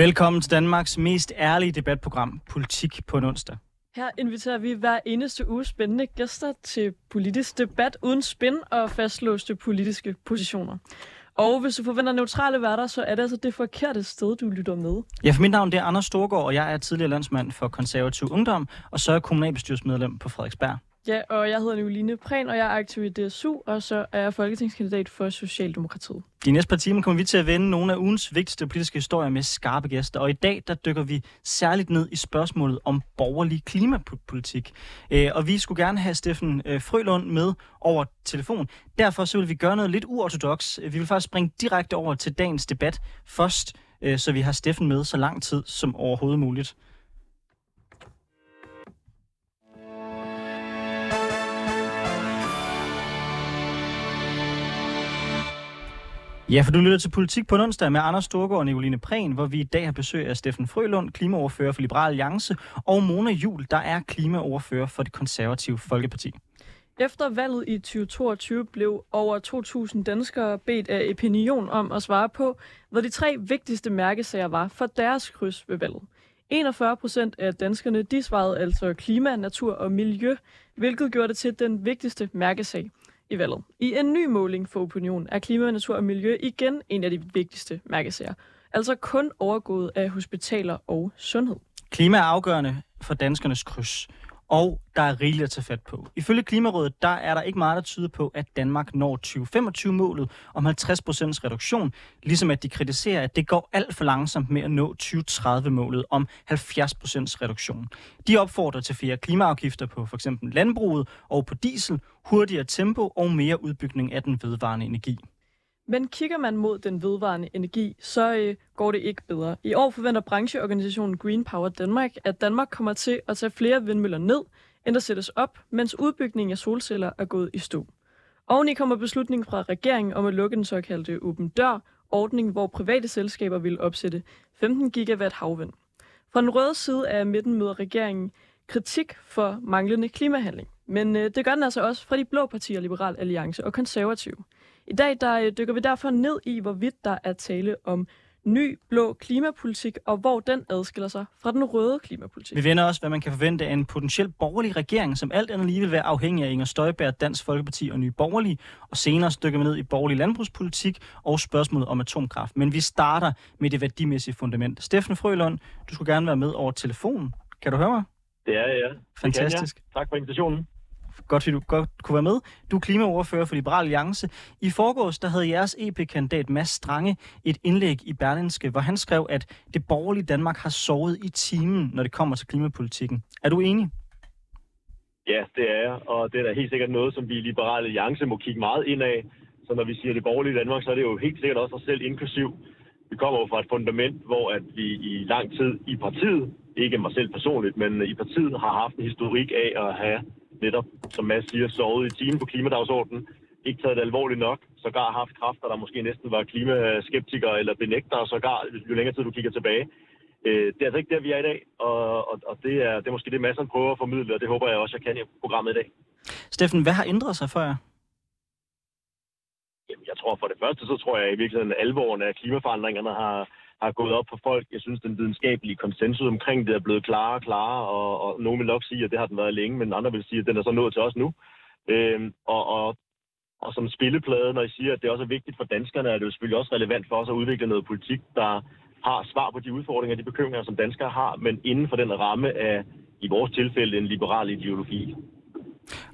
Velkommen til Danmarks mest ærlige debatprogram, Politik på en onsdag. Her inviterer vi hver eneste uge spændende gæster til politisk debat uden spin og fastlåste politiske positioner. Og hvis du forventer neutrale værter, så er det altså det forkerte sted, du lytter med. Ja, for mit navn det er Anders Storgård, og jeg er tidligere landsmand for konservativ ungdom, og så er jeg kommunalbestyrelsesmedlem på Frederiksberg. Ja, og jeg hedder Nicoline Prehn, og jeg er aktiv i DSU, og så er jeg folketingskandidat for Socialdemokratiet. De næste par timer kommer vi til at vende nogle af ugens vigtigste politiske historier med skarpe gæster, og i dag der dykker vi særligt ned i spørgsmålet om borgerlig klimapolitik. Øh, og vi skulle gerne have Steffen øh, Frølund med over telefon. Derfor så vil vi gøre noget lidt uortodox. Vi vil faktisk springe direkte over til dagens debat først, øh, så vi har Steffen med så lang tid som overhovedet muligt. Ja, for du lytter til Politik på onsdag med Anders Storgård og Nicoline Prehn, hvor vi i dag har besøg af Steffen Frølund, klimaoverfører for Liberal Alliance, og Mona Jul, der er klimaoverfører for det konservative Folkeparti. Efter valget i 2022 blev over 2.000 danskere bedt af Opinion om at svare på, hvad de tre vigtigste mærkesager var for deres kryds ved valget. 41 procent af danskerne de svarede altså klima, natur og miljø, hvilket gjorde det til den vigtigste mærkesag i valget. I en ny måling for opinion er klima, natur og miljø igen en af de vigtigste mærkesager. Altså kun overgået af hospitaler og sundhed. Klima er afgørende for danskernes kryds og der er rigeligt at tage fat på. Ifølge Klimarådet, der er der ikke meget, der tyder på, at Danmark når 2025-målet om 50% reduktion, ligesom at de kritiserer, at det går alt for langsomt med at nå 2030-målet om 70% reduktion. De opfordrer til flere klimaafgifter på f.eks. landbruget og på diesel, hurtigere tempo og mere udbygning af den vedvarende energi. Men kigger man mod den vedvarende energi, så øh, går det ikke bedre. I år forventer brancheorganisationen Green Power Danmark, at Danmark kommer til at tage flere vindmøller ned, end der sættes op, mens udbygningen af solceller er gået i stå. Oveni kommer beslutningen fra regeringen om at lukke den såkaldte åben dør ordning, hvor private selskaber vil opsætte 15 gigawatt havvind. Fra den røde side af midten møder regeringen kritik for manglende klimahandling. Men øh, det gør den altså også fra de blå partier, Liberal Alliance og Konservative. I dag der øh, dykker vi derfor ned i, hvorvidt der er tale om ny blå klimapolitik, og hvor den adskiller sig fra den røde klimapolitik. Vi vender også, hvad man kan forvente af en potentiel borgerlig regering, som alt andet lige vil være afhængig af Inger Støjberg, Dansk Folkeparti og Nye Borgerlige, og senere dykker vi ned i borgerlig landbrugspolitik og spørgsmålet om atomkraft. Men vi starter med det værdimæssige fundament. Steffen Frølund, du skulle gerne være med over telefonen. Kan du høre mig? Det er jeg. Fantastisk. Jeg. Tak for invitationen. Godt, at du godt kunne være med. Du er klimaordfører for Liberal Alliance. I forgårs, der havde jeres EP-kandidat Mads Strange et indlæg i Berlinske, hvor han skrev, at det borgerlige Danmark har sovet i timen, når det kommer til klimapolitikken. Er du enig? Ja, det er jeg, og det er da helt sikkert noget, som vi i Liberal Alliance må kigge meget ind af. Så når vi siger det borgerlige Danmark, så er det jo helt sikkert også os selv inklusiv. Vi kommer jo fra et fundament, hvor at vi i lang tid i partiet, ikke mig selv personligt, men i partiet har haft en historik af at have netop, som Mads siger, sovet i timen på klimadagsordenen, ikke taget det alvorligt nok, sågar haft kræfter, der måske næsten var klimaskeptikere eller benægtere, sågar jo længere tid du kigger tilbage. Øh, det er altså ikke der, vi er i dag, og, og, og det, er, det er måske det, masserne prøver at formidle, og det håber jeg også, jeg kan i programmet i dag. Steffen, hvad har ændret sig for jer? Jamen, jeg tror for det første, så tror jeg i virkeligheden, at alvoren af klimaforandringerne har, har gået op for folk. Jeg synes, den videnskabelige konsensus omkring det er blevet klarere og klarere, og, og nogen vil nok sige, at det har den været længe, men andre vil sige, at den er så nået til os nu. Øhm, og, og, og som spilleplade, når I siger, at det også er vigtigt for danskerne, er det jo selvfølgelig også relevant for os at udvikle noget politik, der har svar på de udfordringer, de bekymringer, som danskere har, men inden for den ramme af, i vores tilfælde, en liberal ideologi.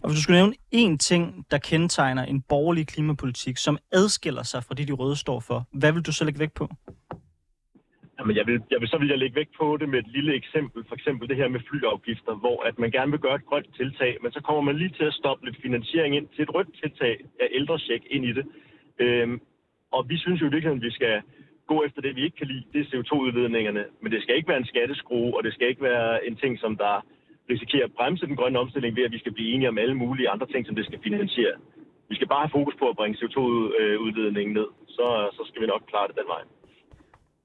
Og hvis du skulle nævne én ting, der kendetegner en borgerlig klimapolitik, som adskiller sig fra det, de røde står for, hvad vil du så lægge vægt på? Jamen, jeg vil, jeg vil, så vil jeg lægge væk på det med et lille eksempel. For eksempel det her med flyafgifter, hvor at man gerne vil gøre et grønt tiltag, men så kommer man lige til at stoppe lidt finansiering ind til et rødt tiltag af ældrecheck ind i det. Øhm, og vi synes jo virkelig, at vi skal gå efter det, vi ikke kan lide, det er CO2-udledningerne. Men det skal ikke være en skatteskrue, og det skal ikke være en ting, som der risikerer at bremse den grønne omstilling ved, at vi skal blive enige om alle mulige andre ting, som det skal finansiere. Vi skal bare have fokus på at bringe CO2-udledningen øh, ned, så, så skal vi nok klare det den vej.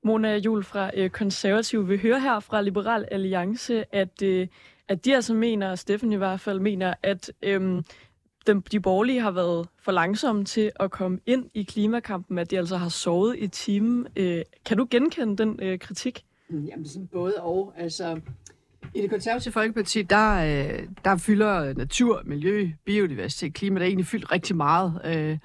Mona Jul fra øh, Konservativ vil høre her fra Liberal Alliance, at, øh, at de altså mener, og Steffen i hvert fald mener, at øh, dem, de borgerlige har været for langsomme til at komme ind i klimakampen, at de altså har sovet i timen. Øh, kan du genkende den øh, kritik? Jamen, sådan både og. Altså, i det konservative folkeparti, der, øh, der fylder natur, miljø, biodiversitet, klima, der egentlig fyldt rigtig meget øh,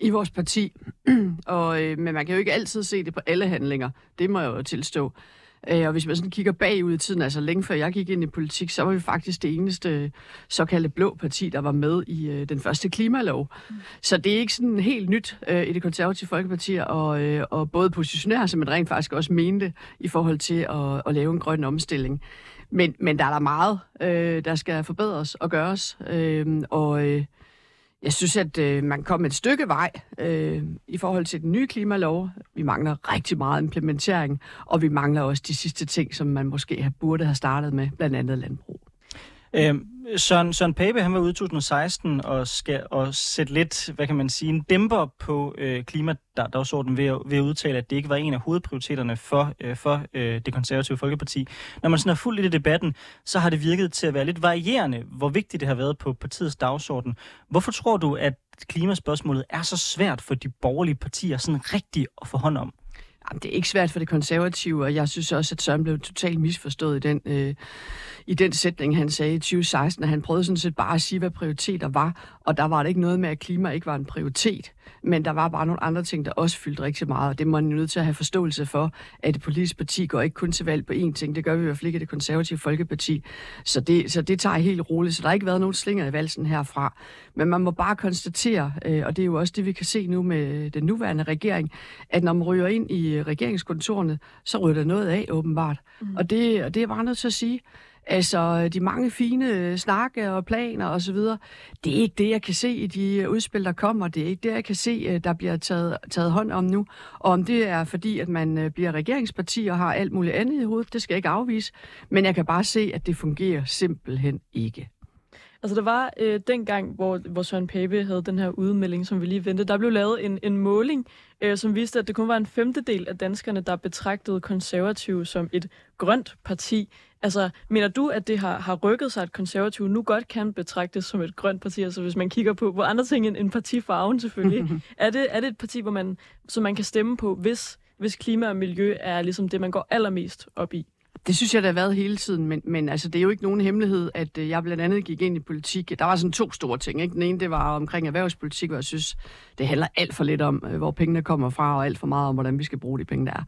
i vores parti. og, øh, men man kan jo ikke altid se det på alle handlinger. Det må jeg jo tilstå. Øh, og hvis man sådan kigger bagud i tiden, altså længe før jeg gik ind i politik, så var vi faktisk det eneste såkaldte blå parti, der var med i øh, den første klimalov. Mm. Så det er ikke sådan helt nyt øh, i det konservative folkeparti, og, øh, og både positionere sig, men rent faktisk også mente i forhold til at, at lave en grøn omstilling. Men, men der er der meget, øh, der skal forbedres og gøres. Øh, og øh, jeg synes, at øh, man kom et stykke vej øh, i forhold til den nye klimalov. Vi mangler rigtig meget implementering, og vi mangler også de sidste ting, som man måske burde have startet med, blandt andet landbrug. Øhm, Søren, Søren Pape, han var ude i 2016 og, skal, og sætte lidt, hvad kan man sige, en dæmper på øh, klimadagsordenen ved, ved at udtale, at det ikke var en af hovedprioriteterne for, øh, for øh, det konservative Folkeparti. Når man sådan har fulgt lidt i debatten, så har det virket til at være lidt varierende, hvor vigtigt det har været på partiets dagsorden. Hvorfor tror du, at klimaspørgsmålet er så svært for de borgerlige partier sådan rigtigt at få hånd om? Jamen, det er ikke svært for det konservative, og jeg synes også, at Søren blev totalt misforstået i den, øh, i den sætning, han sagde i 2016, at han prøvede sådan set bare at sige, hvad prioriteter var, og der var det ikke noget med, at klima ikke var en prioritet, men der var bare nogle andre ting, der også fyldte rigtig meget, og det må man jo nødt til at have forståelse for, at et politisk parti går ikke kun til valg på én ting, det gør vi i hvert fald ikke i det konservative folkeparti, så det, så det tager helt roligt, så der har ikke været nogen slinger i valsen herfra, men man må bare konstatere, øh, og det er jo også det, vi kan se nu med den nuværende regering, at når man ryger ind i regeringskontorene, så ryger der noget af åbenbart, mm. og, det, og det er bare nødt til at sige, Altså, de mange fine øh, snakke og planer og så videre, det er ikke det, jeg kan se i de øh, udspil, der kommer. Det er ikke det, jeg kan se, øh, der bliver taget, taget hånd om nu. Og om det er fordi, at man bliver regeringsparti og har alt muligt andet i hovedet, det skal jeg ikke afvise. Men jeg kan bare se, at det fungerer simpelthen ikke. Altså, der var øh, dengang, hvor, hvor Søren Pape havde den her udmelding, som vi lige ventede, der blev lavet en, en måling, øh, som viste, at det kun var en femtedel af danskerne, der betragtede konservative som et grønt parti. Altså, mener du, at det har, har rykket sig, at konservative nu godt kan betragtes som et grønt parti? Altså, hvis man kigger på, på andre ting end, end partifarven selvfølgelig. er, det, er det et parti, hvor man, som man kan stemme på, hvis, hvis klima og miljø er ligesom det, man går allermest op i? Det synes jeg, der har været hele tiden, men, men altså, det er jo ikke nogen hemmelighed, at øh, jeg blandt andet gik ind i politik. Der var sådan to store ting. Ikke? Den ene, det var omkring erhvervspolitik, hvor jeg synes, det handler alt for lidt om, øh, hvor pengene kommer fra, og alt for meget om, hvordan vi skal bruge de penge, der er.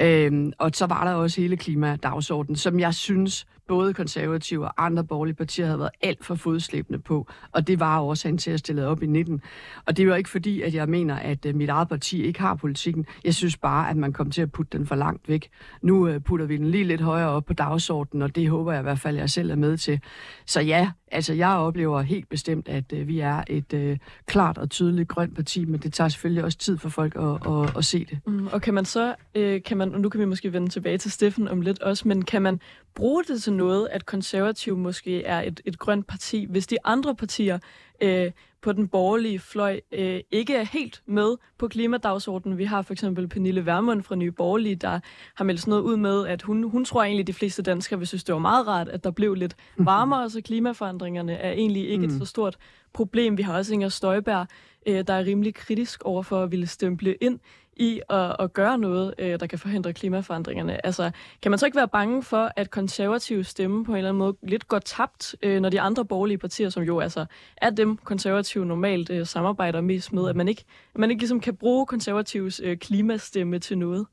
Øhm, og så var der også hele klimadagsordenen, som jeg synes, både konservative og andre borgerlige partier havde været alt for fodslæbende på, og det var årsagen til at stille op i 19. Og det er jo ikke fordi, at jeg mener, at øh, mit eget parti ikke har politikken. Jeg synes bare, at man kom til at putte den for langt væk. Nu øh, putter vi den lige lidt højere op på dagsordenen, og det håber jeg i hvert fald, at jeg selv er med til. Så ja, altså jeg oplever helt bestemt, at øh, vi er et øh, klart og tydeligt grønt parti, men det tager selvfølgelig også tid for folk at, at, at se det. Mm, og kan man så, øh, kan man, og nu kan vi måske vende tilbage til Steffen om lidt også, men kan man bruge det til noget, at konservativ måske er et, et grønt parti, hvis de andre partier øh, på den borgerlige fløj øh, ikke er helt med på klimadagsordenen. Vi har for eksempel Pernille Vermund fra Nye Borgerlige, der har meldt sådan noget ud med, at hun, hun tror egentlig, at de fleste danskere vil synes, det var meget rart, at der blev lidt varmere, så klimaforandringerne er egentlig ikke mm. et så stort problem. Vi har også Inger Støjberg, øh, der er rimelig kritisk over for at ville stemple ind i at, at gøre noget, øh, der kan forhindre klimaforandringerne. Altså, kan man så ikke være bange for, at konservative stemme på en eller anden måde lidt går tabt, øh, når de andre borgerlige partier, som jo altså er dem, konservative normalt øh, samarbejder mest med, at man ikke, at man ikke ligesom kan bruge konservatives øh, klimastemme til noget?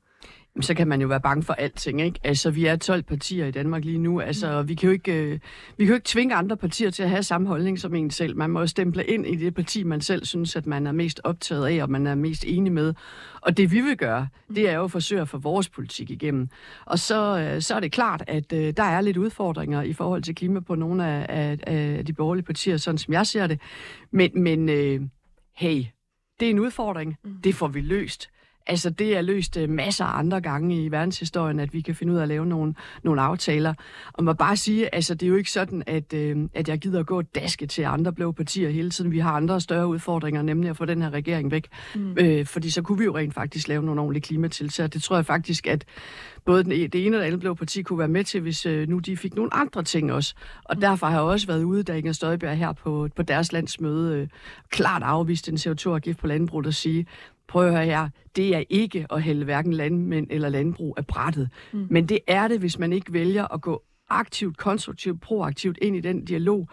Så kan man jo være bange for alting, ikke? Altså, vi er 12 partier i Danmark lige nu. Altså, mm. vi kan jo ikke, øh, vi kan jo ikke tvinge andre partier til at have samme holdning som en selv. Man må jo stemple ind i det parti, man selv synes, at man er mest optaget af, og man er mest enig med. Og det vi vil gøre, mm. det er jo at forsøge at få vores politik igennem. Og så, øh, så er det klart, at øh, der er lidt udfordringer i forhold til klima på nogle af, af, af de borgerlige partier, sådan som jeg ser det. Men, men øh, hey, det er en udfordring. Mm. Det får vi løst. Altså, det er løst øh, masser af andre gange i verdenshistorien, at vi kan finde ud af at lave nogle, nogle aftaler. Og man bare sige, altså, det er jo ikke sådan, at, øh, at jeg gider at gå og daske til andre blå partier hele tiden. Vi har andre større udfordringer, nemlig at få den her regering væk. Mm. Øh, fordi så kunne vi jo rent faktisk lave nogle ordentlige klimatiltag. Det tror jeg faktisk, at både den, e, det ene og det andet blå parti kunne være med til, hvis øh, nu de fik nogle andre ting også. Og mm. derfor har jeg også været ude, da Inger Støjberg her på, på deres landsmøde øh, klart afvist en CO2-afgift på landbruget og sige, prøv at høre her, det er ikke at hælde hverken landmænd eller landbrug af brættet. Mm. Men det er det, hvis man ikke vælger at gå aktivt, konstruktivt, proaktivt ind i den dialog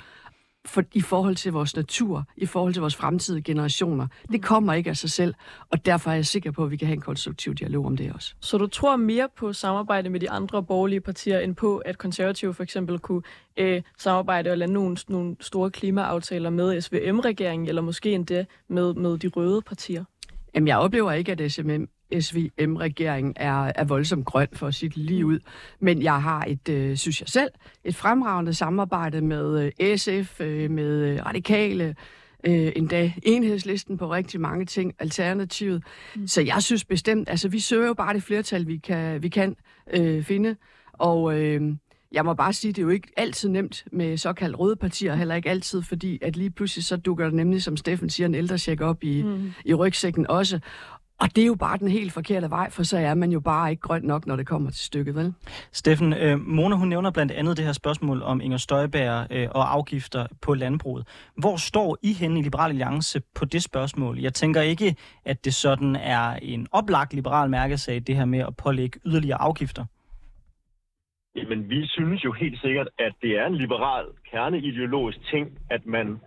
for, i forhold til vores natur, i forhold til vores fremtidige generationer. Det mm. kommer ikke af sig selv, og derfor er jeg sikker på, at vi kan have en konstruktiv dialog om det også. Så du tror mere på samarbejde med de andre borgerlige partier, end på, at konservative for eksempel kunne øh, samarbejde og lande nogle, nogle store klimaaftaler med SVM-regeringen, eller måske endda med, med de røde partier? Jamen, jeg oplever ikke, at SMM, SVM-regeringen er, er voldsomt grøn for sit lige ud. Men jeg har et, øh, synes jeg selv, et fremragende samarbejde med øh, SF, øh, med øh, Radikale, øh, endda enhedslisten på rigtig mange ting, alternativet. Mm. Så jeg synes bestemt, altså vi søger jo bare det flertal, vi kan, vi kan øh, finde. Og øh, jeg må bare sige, det er jo ikke altid nemt med såkaldt røde partier, heller ikke altid, fordi at lige pludselig så dukker der nemlig, som Steffen siger, en ældrecheck op i, mm. i rygsækken også. Og det er jo bare den helt forkerte vej, for så er man jo bare ikke grøn nok, når det kommer til stykket, vel? Steffen, øh, Mona hun nævner blandt andet det her spørgsmål om Inger Støjberg øh, og afgifter på landbruget. Hvor står I henne i Liberal Alliance på det spørgsmål? Jeg tænker ikke, at det sådan er en oplagt liberal mærkesag, det her med at pålægge yderligere afgifter. Jamen, vi synes jo helt sikkert, at det er en liberal kerneideologisk ting, at man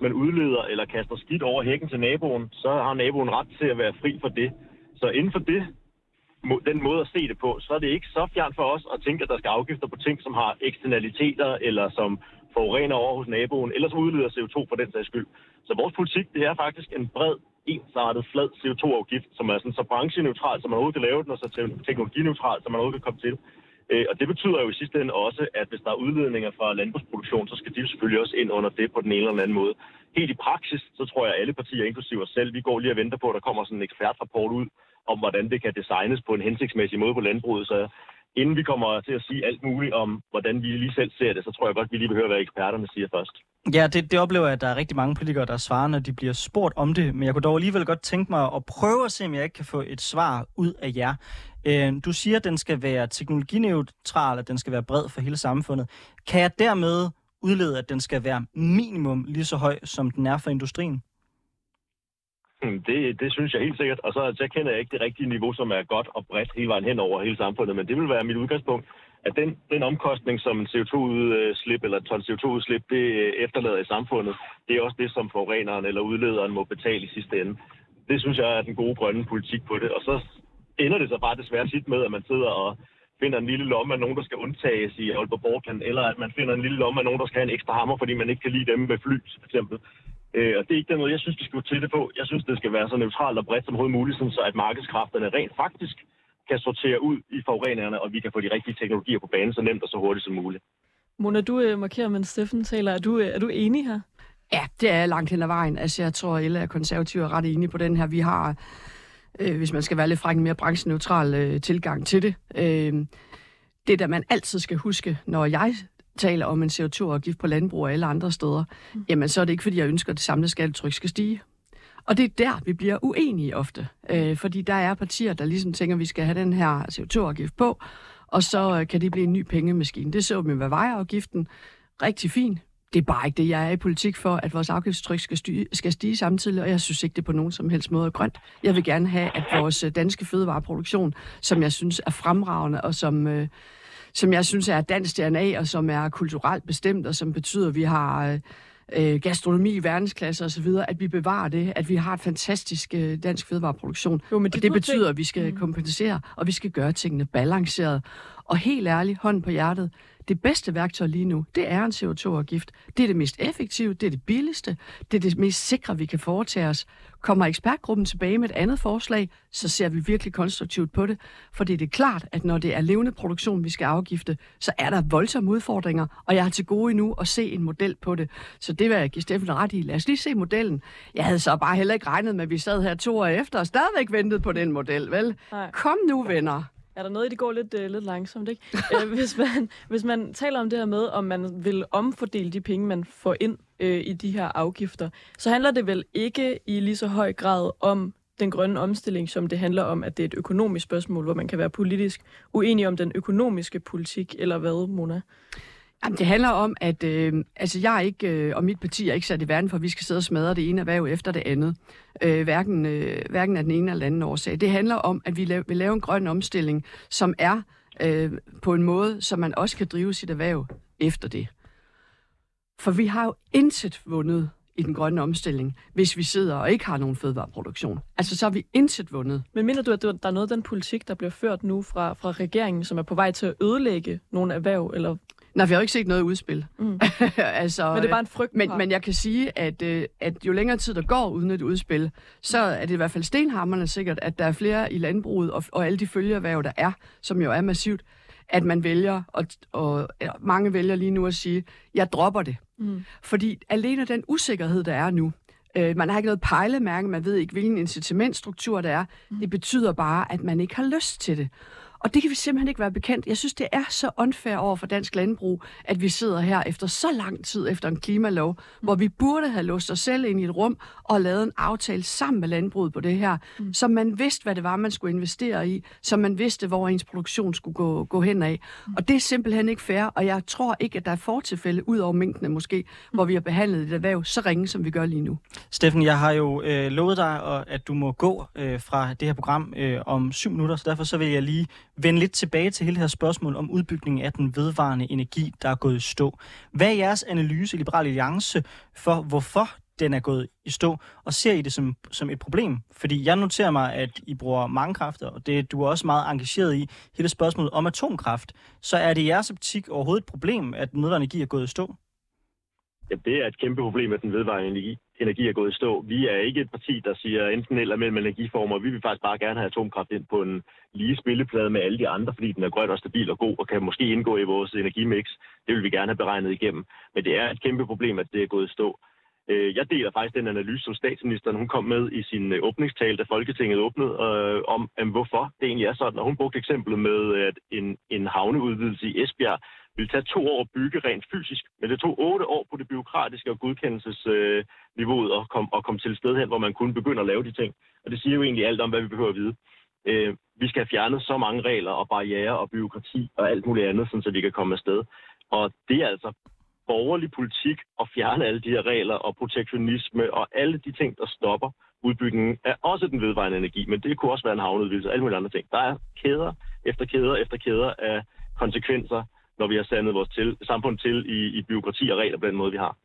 man udleder eller kaster skidt over hækken til naboen, så har naboen ret til at være fri for det. Så inden for det, den måde at se det på, så er det ikke så fjern for os at tænke, at der skal afgifter på ting, som har eksternaliteter, eller som forurener over hos naboen, eller som udleder CO2 for den sags skyld. Så vores politik, det er faktisk en bred, ensartet, flad CO2-afgift, som er sådan så brancheneutral, som man overhovedet kan lave den, og så teknologineutral, som man overhovedet kan komme til. Øh, og det betyder jo i sidste ende også, at hvis der er udledninger fra landbrugsproduktion, så skal de selvfølgelig også ind under det på den ene eller anden måde. Helt i praksis, så tror jeg, at alle partier, inklusive os selv, vi går lige og venter på, at der kommer sådan en ekspertrapport ud om, hvordan det kan designes på en hensigtsmæssig måde på landbruget. Så inden vi kommer til at sige alt muligt om, hvordan vi lige selv ser det, så tror jeg godt, vi lige behøver, hvad eksperterne siger først. Ja, det, det oplever jeg, at der er rigtig mange politikere, der svarer, når de bliver spurgt om det. Men jeg kunne dog alligevel godt tænke mig at prøve at se, om jeg ikke kan få et svar ud af jer. Øh, du siger, at den skal være teknologineutral, at den skal være bred for hele samfundet. Kan jeg dermed udlede, at den skal være minimum lige så høj, som den er for industrien? Hmm, det, det synes jeg helt sikkert. Og så, så kender jeg ikke det rigtige niveau, som er godt og bredt hele vejen hen over hele samfundet. Men det vil være mit udgangspunkt, at den, den omkostning, som CO2-udslip eller ton CO2-udslip, det øh, efterlader i samfundet, det er også det, som forureneren eller udlederen må betale i sidste ende. Det synes jeg er den gode grønne politik på det. Og så ender det så bare desværre tit med, at man sidder og finder en lille lomme af nogen, der skal undtages i Aalborg Borgland, eller at man finder en lille lomme af nogen, der skal have en ekstra hammer, fordi man ikke kan lide dem med fly, for eksempel. Øh, og det er ikke den måde, jeg synes, vi skal til det på. Jeg synes, det skal være så neutralt og bredt som overhovedet muligt, så at markedskræfterne rent faktisk kan sortere ud i forureningerne, og vi kan få de rigtige teknologier på banen så nemt og så hurtigt som muligt. Mona, du øh, markerer, mens Steffen taler. Er du, øh, er du enig her? Ja, det er langt hen ad vejen. Altså, jeg tror, at alle er konservative er ret enige på den her. Vi har øh, hvis man skal være lidt fræk, en mere brancheneutral øh, tilgang til det. Øh, det, der man altid skal huske, når jeg taler om en CO2-afgift på landbrug og alle andre steder, mm. jamen så er det ikke, fordi jeg ønsker, at det samlede skattetryk skal stige. Og det er der, vi bliver uenige ofte. Øh, fordi der er partier, der ligesom tænker, at vi skal have den her CO2-afgift på, og så øh, kan det blive en ny pengemaskine. Det så vi med vejafgiften. Rigtig fint det er bare ikke det, jeg er i politik for, at vores afgiftstryk skal, stige, skal stige samtidig, og jeg synes ikke, det på nogen som helst måde er grønt. Jeg vil gerne have, at vores øh, danske fødevareproduktion, som jeg synes er fremragende, og som, øh, som jeg synes er dansk DNA, og som er kulturelt bestemt, og som betyder, at vi har... Øh, gastronomi i verdensklasse osv., at vi bevarer det, at vi har et fantastisk øh, dansk fødevareproduktion. Jo, men det, det betyder, at vi skal mm. kompensere, og vi skal gøre tingene balanceret. Og helt ærligt, hånd på hjertet, det bedste værktøj lige nu, det er en CO2-afgift. Det er det mest effektive, det er det billigste, det er det mest sikre, vi kan foretage os. Kommer ekspertgruppen tilbage med et andet forslag, så ser vi virkelig konstruktivt på det. For det er det klart, at når det er levende produktion, vi skal afgifte, så er der voldsomme udfordringer, og jeg har til gode endnu at se en model på det. Så det vil jeg give Steffen ret i. Lad os lige se modellen. Jeg havde så bare heller ikke regnet med, at vi sad her to år efter og stadigvæk ventede på den model, vel? Nej. Kom nu, venner. Er der noget i, det går lidt, øh, lidt langsomt, ikke? øh, hvis, man, hvis man taler om det her med, om man vil omfordele de penge, man får ind øh, i de her afgifter, så handler det vel ikke i lige så høj grad om den grønne omstilling, som det handler om, at det er et økonomisk spørgsmål, hvor man kan være politisk uenig om den økonomiske politik, eller hvad, Mona? Jamen, det handler om, at øh, altså, jeg er ikke, øh, og mit parti er ikke sat i verden for, at vi skal sidde og smadre det ene erhverv efter det andet. Øh, hverken, øh, hverken af den ene eller den anden årsag. Det handler om, at vi la- vil lave en grøn omstilling, som er øh, på en måde, så man også kan drive sit erhverv efter det. For vi har jo intet vundet i den grønne omstilling, hvis vi sidder og ikke har nogen fødevareproduktion. Altså, så har vi intet vundet. Men mener du, at der er noget af den politik, der bliver ført nu fra, fra regeringen, som er på vej til at ødelægge nogle erhverv, eller Nej, vi har jo ikke set noget udspil. Mm. altså, Men det er bare en frygt. Men, men jeg kan sige, at, øh, at jo længere tid der går uden et udspil, så er det i hvert fald stenhammerne sikkert, at der er flere i landbruget og, og alle de følgeerhverv, der er, som jo er massivt, at man vælger, og, og mange vælger lige nu at sige, jeg dropper det. Mm. Fordi alene den usikkerhed, der er nu, øh, man har ikke noget pejlemærke, man ved ikke, hvilken incitamentstruktur der er, Mm. det betyder bare, at man ikke har lyst til det. Og det kan vi simpelthen ikke være bekendt. Jeg synes, det er så unfair over for dansk landbrug, at vi sidder her efter så lang tid efter en klimalov, mm. hvor vi burde have låst os selv ind i et rum og lavet en aftale sammen med landbruget på det her, mm. så man vidste, hvad det var, man skulle investere i, så man vidste, hvor ens produktion skulle gå, gå hen af. Mm. Og det er simpelthen ikke fair, og jeg tror ikke, at der er fortilfælde, ud over mængdene måske, mm. hvor vi har behandlet et erhverv så ringe, som vi gør lige nu. Steffen, jeg har jo øh, lovet dig, at du må gå øh, fra det her program øh, om syv minutter, så derfor så vil jeg lige vende lidt tilbage til hele det her spørgsmål om udbygningen af den vedvarende energi, der er gået i stå. Hvad er jeres analyse i Liberal Alliance for, hvorfor den er gået i stå, og ser I det som, som et problem? Fordi jeg noterer mig, at I bruger mange kræfter, og det du er også meget engageret i, hele spørgsmålet om atomkraft. Så er det i jeres optik overhovedet et problem, at den vedvarende energi er gået i stå? Ja, det er et kæmpe problem, at den vedvarende energi, energi er gået i stå. Vi er ikke et parti, der siger enten eller mellem energiformer. Vi vil faktisk bare gerne have atomkraft ind på en lige spilleplade med alle de andre, fordi den er grøn og stabil og god og kan måske indgå i vores energimix. Det vil vi gerne have beregnet igennem. Men det er et kæmpe problem, at det er gået i stå. Øh, jeg deler faktisk den analyse, som statsministeren hun kom med i sin øh, åbningstale, da Folketinget åbnede, øh, om om hvorfor det egentlig er sådan. Og hun brugte eksemplet med, at en, en havneudvidelse i Esbjerg ville tage to år at bygge rent fysisk, men det tog otte år på det byråkratiske og godkendelsesniveauet at komme og komme til et sted hen, hvor man kunne begynde at lave de ting. Og det siger jo egentlig alt om, hvad vi behøver at vide. Øh, vi skal have fjernet så mange regler og barriere og byråkrati og alt muligt andet, sådan, så vi kan komme afsted. Og det er altså borgerlig politik at fjerne alle de her regler og protektionisme og alle de ting, der stopper udbygningen af også den vedvarende energi, men det kunne også være en havneudvidelse og alle mulige andre ting. Der er kæder efter kæder efter kæder af konsekvenser, når vi har sandet vores til, samfund til i, i byråkrati og regler på den måde, vi har.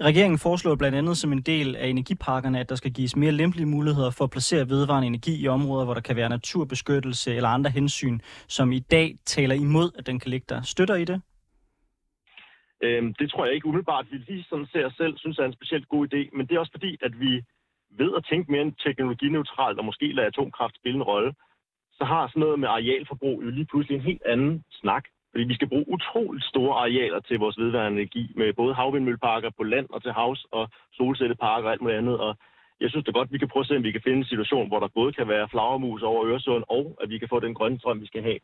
Regeringen foreslår blandt andet som en del af energiparkerne, at der skal gives mere lempelige muligheder for at placere vedvarende energi i områder, hvor der kan være naturbeskyttelse eller andre hensyn, som i dag taler imod, at den kan ligge der. Støtter I det? Øhm, det tror jeg ikke umiddelbart, vi lige sådan ser selv, synes er en specielt god idé, men det er også fordi, at vi ved at tænke mere teknologineutralt og måske lade atomkraft spille en rolle, så har sådan noget med arealforbrug jo lige pludselig en helt anden snak. Fordi vi skal bruge utroligt store arealer til vores vedvarende energi, med både havvindmølleparker på land og til havs, og solcelleparker og alt muligt andet. Og jeg synes da godt, vi kan prøve at se, om vi kan finde en situation, hvor der både kan være flagermus over Øresund, og at vi kan få den grønne strøm, vi skal have.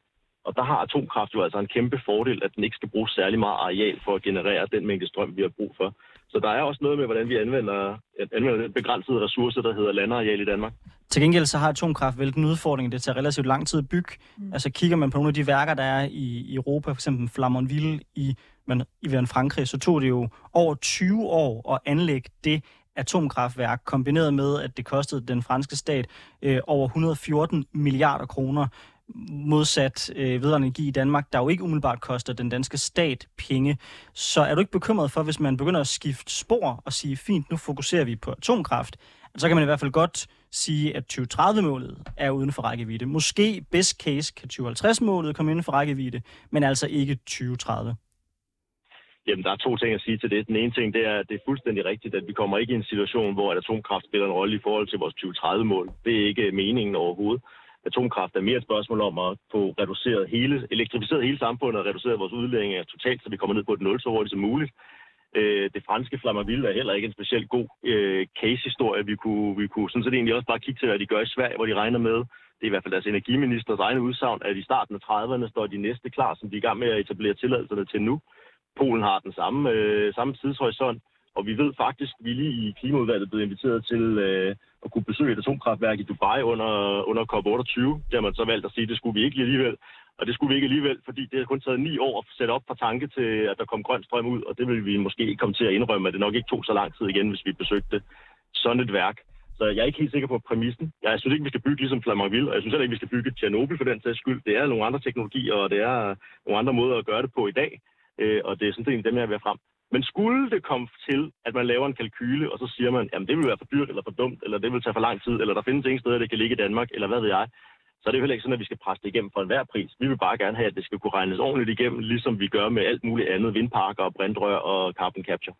Og der har atomkraft jo altså en kæmpe fordel, at den ikke skal bruge særlig meget areal for at generere den mængde strøm, vi har brug for. Så der er også noget med, hvordan vi anvender, anvender den begrænsede ressource, der hedder landareal i Danmark. Til gengæld så har atomkraft vel den udfordring, det tager relativt lang tid at bygge. Mm. Altså kigger man på nogle af de værker, der er i, Europa, for eksempel Flamanville i, men, i Frankrig, så tog det jo over 20 år at anlægge det atomkraftværk, kombineret med, at det kostede den franske stat øh, over 114 milliarder kroner modsat øh, vedvarende energi i Danmark, der jo ikke umiddelbart koster den danske stat penge. Så er du ikke bekymret for, hvis man begynder at skifte spor og sige, fint, nu fokuserer vi på atomkraft, så kan man i hvert fald godt sige, at 2030-målet er uden for rækkevidde. Måske best case kan 2050-målet komme inden for rækkevidde, men altså ikke 2030. Jamen, der er to ting at sige til det. Den ene ting, det er, at det er fuldstændig rigtigt, at vi kommer ikke i en situation, hvor atomkraft spiller en rolle i forhold til vores 2030-mål. Det er ikke meningen overhovedet. Atomkraft er mere et spørgsmål om at få reduceret hele, elektrificeret hele samfundet og reduceret vores udledninger totalt, så vi kommer ned på et nul så hurtigt som muligt. Øh, det franske Flammaville er heller ikke en specielt god øh, case-historie. Vi kunne, vi kunne sådan set egentlig også bare kigge til, hvad de gør i Sverige, hvor de regner med, det er i hvert fald deres energiministers egne udsagn, at i starten af 30'erne står de næste klar, som de er i gang med at etablere tilladelserne til nu. Polen har den samme, øh, samme tidshorisont, og vi ved faktisk, at vi lige i klimaudvalget blev inviteret til øh, at kunne besøge et atomkraftværk i Dubai under, under COP28. Det har man så valgt at sige, at det skulle vi ikke alligevel. Og det skulle vi ikke alligevel, fordi det har kun taget ni år at sætte op fra tanke til, at der kom grøn strøm ud, og det vil vi måske ikke komme til at indrømme, at det nok ikke tog så lang tid igen, hvis vi besøgte sådan et værk. Så jeg er ikke helt sikker på præmissen. Jeg synes ikke, vi skal bygge ligesom Flamanville, og jeg synes heller ikke, vi skal bygge Tjernobyl for den sags skyld. Det er nogle andre teknologier, og det er nogle andre måder at gøre det på i dag. Øh, og det er sådan set dem, jeg vil frem. Men skulle det komme til, at man laver en kalkyle, og så siger man, at det vil være for dyrt eller for dumt, eller det vil tage for lang tid, eller der findes ingen steder, det kan ligge i Danmark, eller hvad ved jeg, så er det jo heller ikke sådan, at vi skal presse det igennem for enhver pris. Vi vil bare gerne have, at det skal kunne regnes ordentligt igennem, ligesom vi gør med alt muligt andet, vindparker, og brændrør og carbon capture.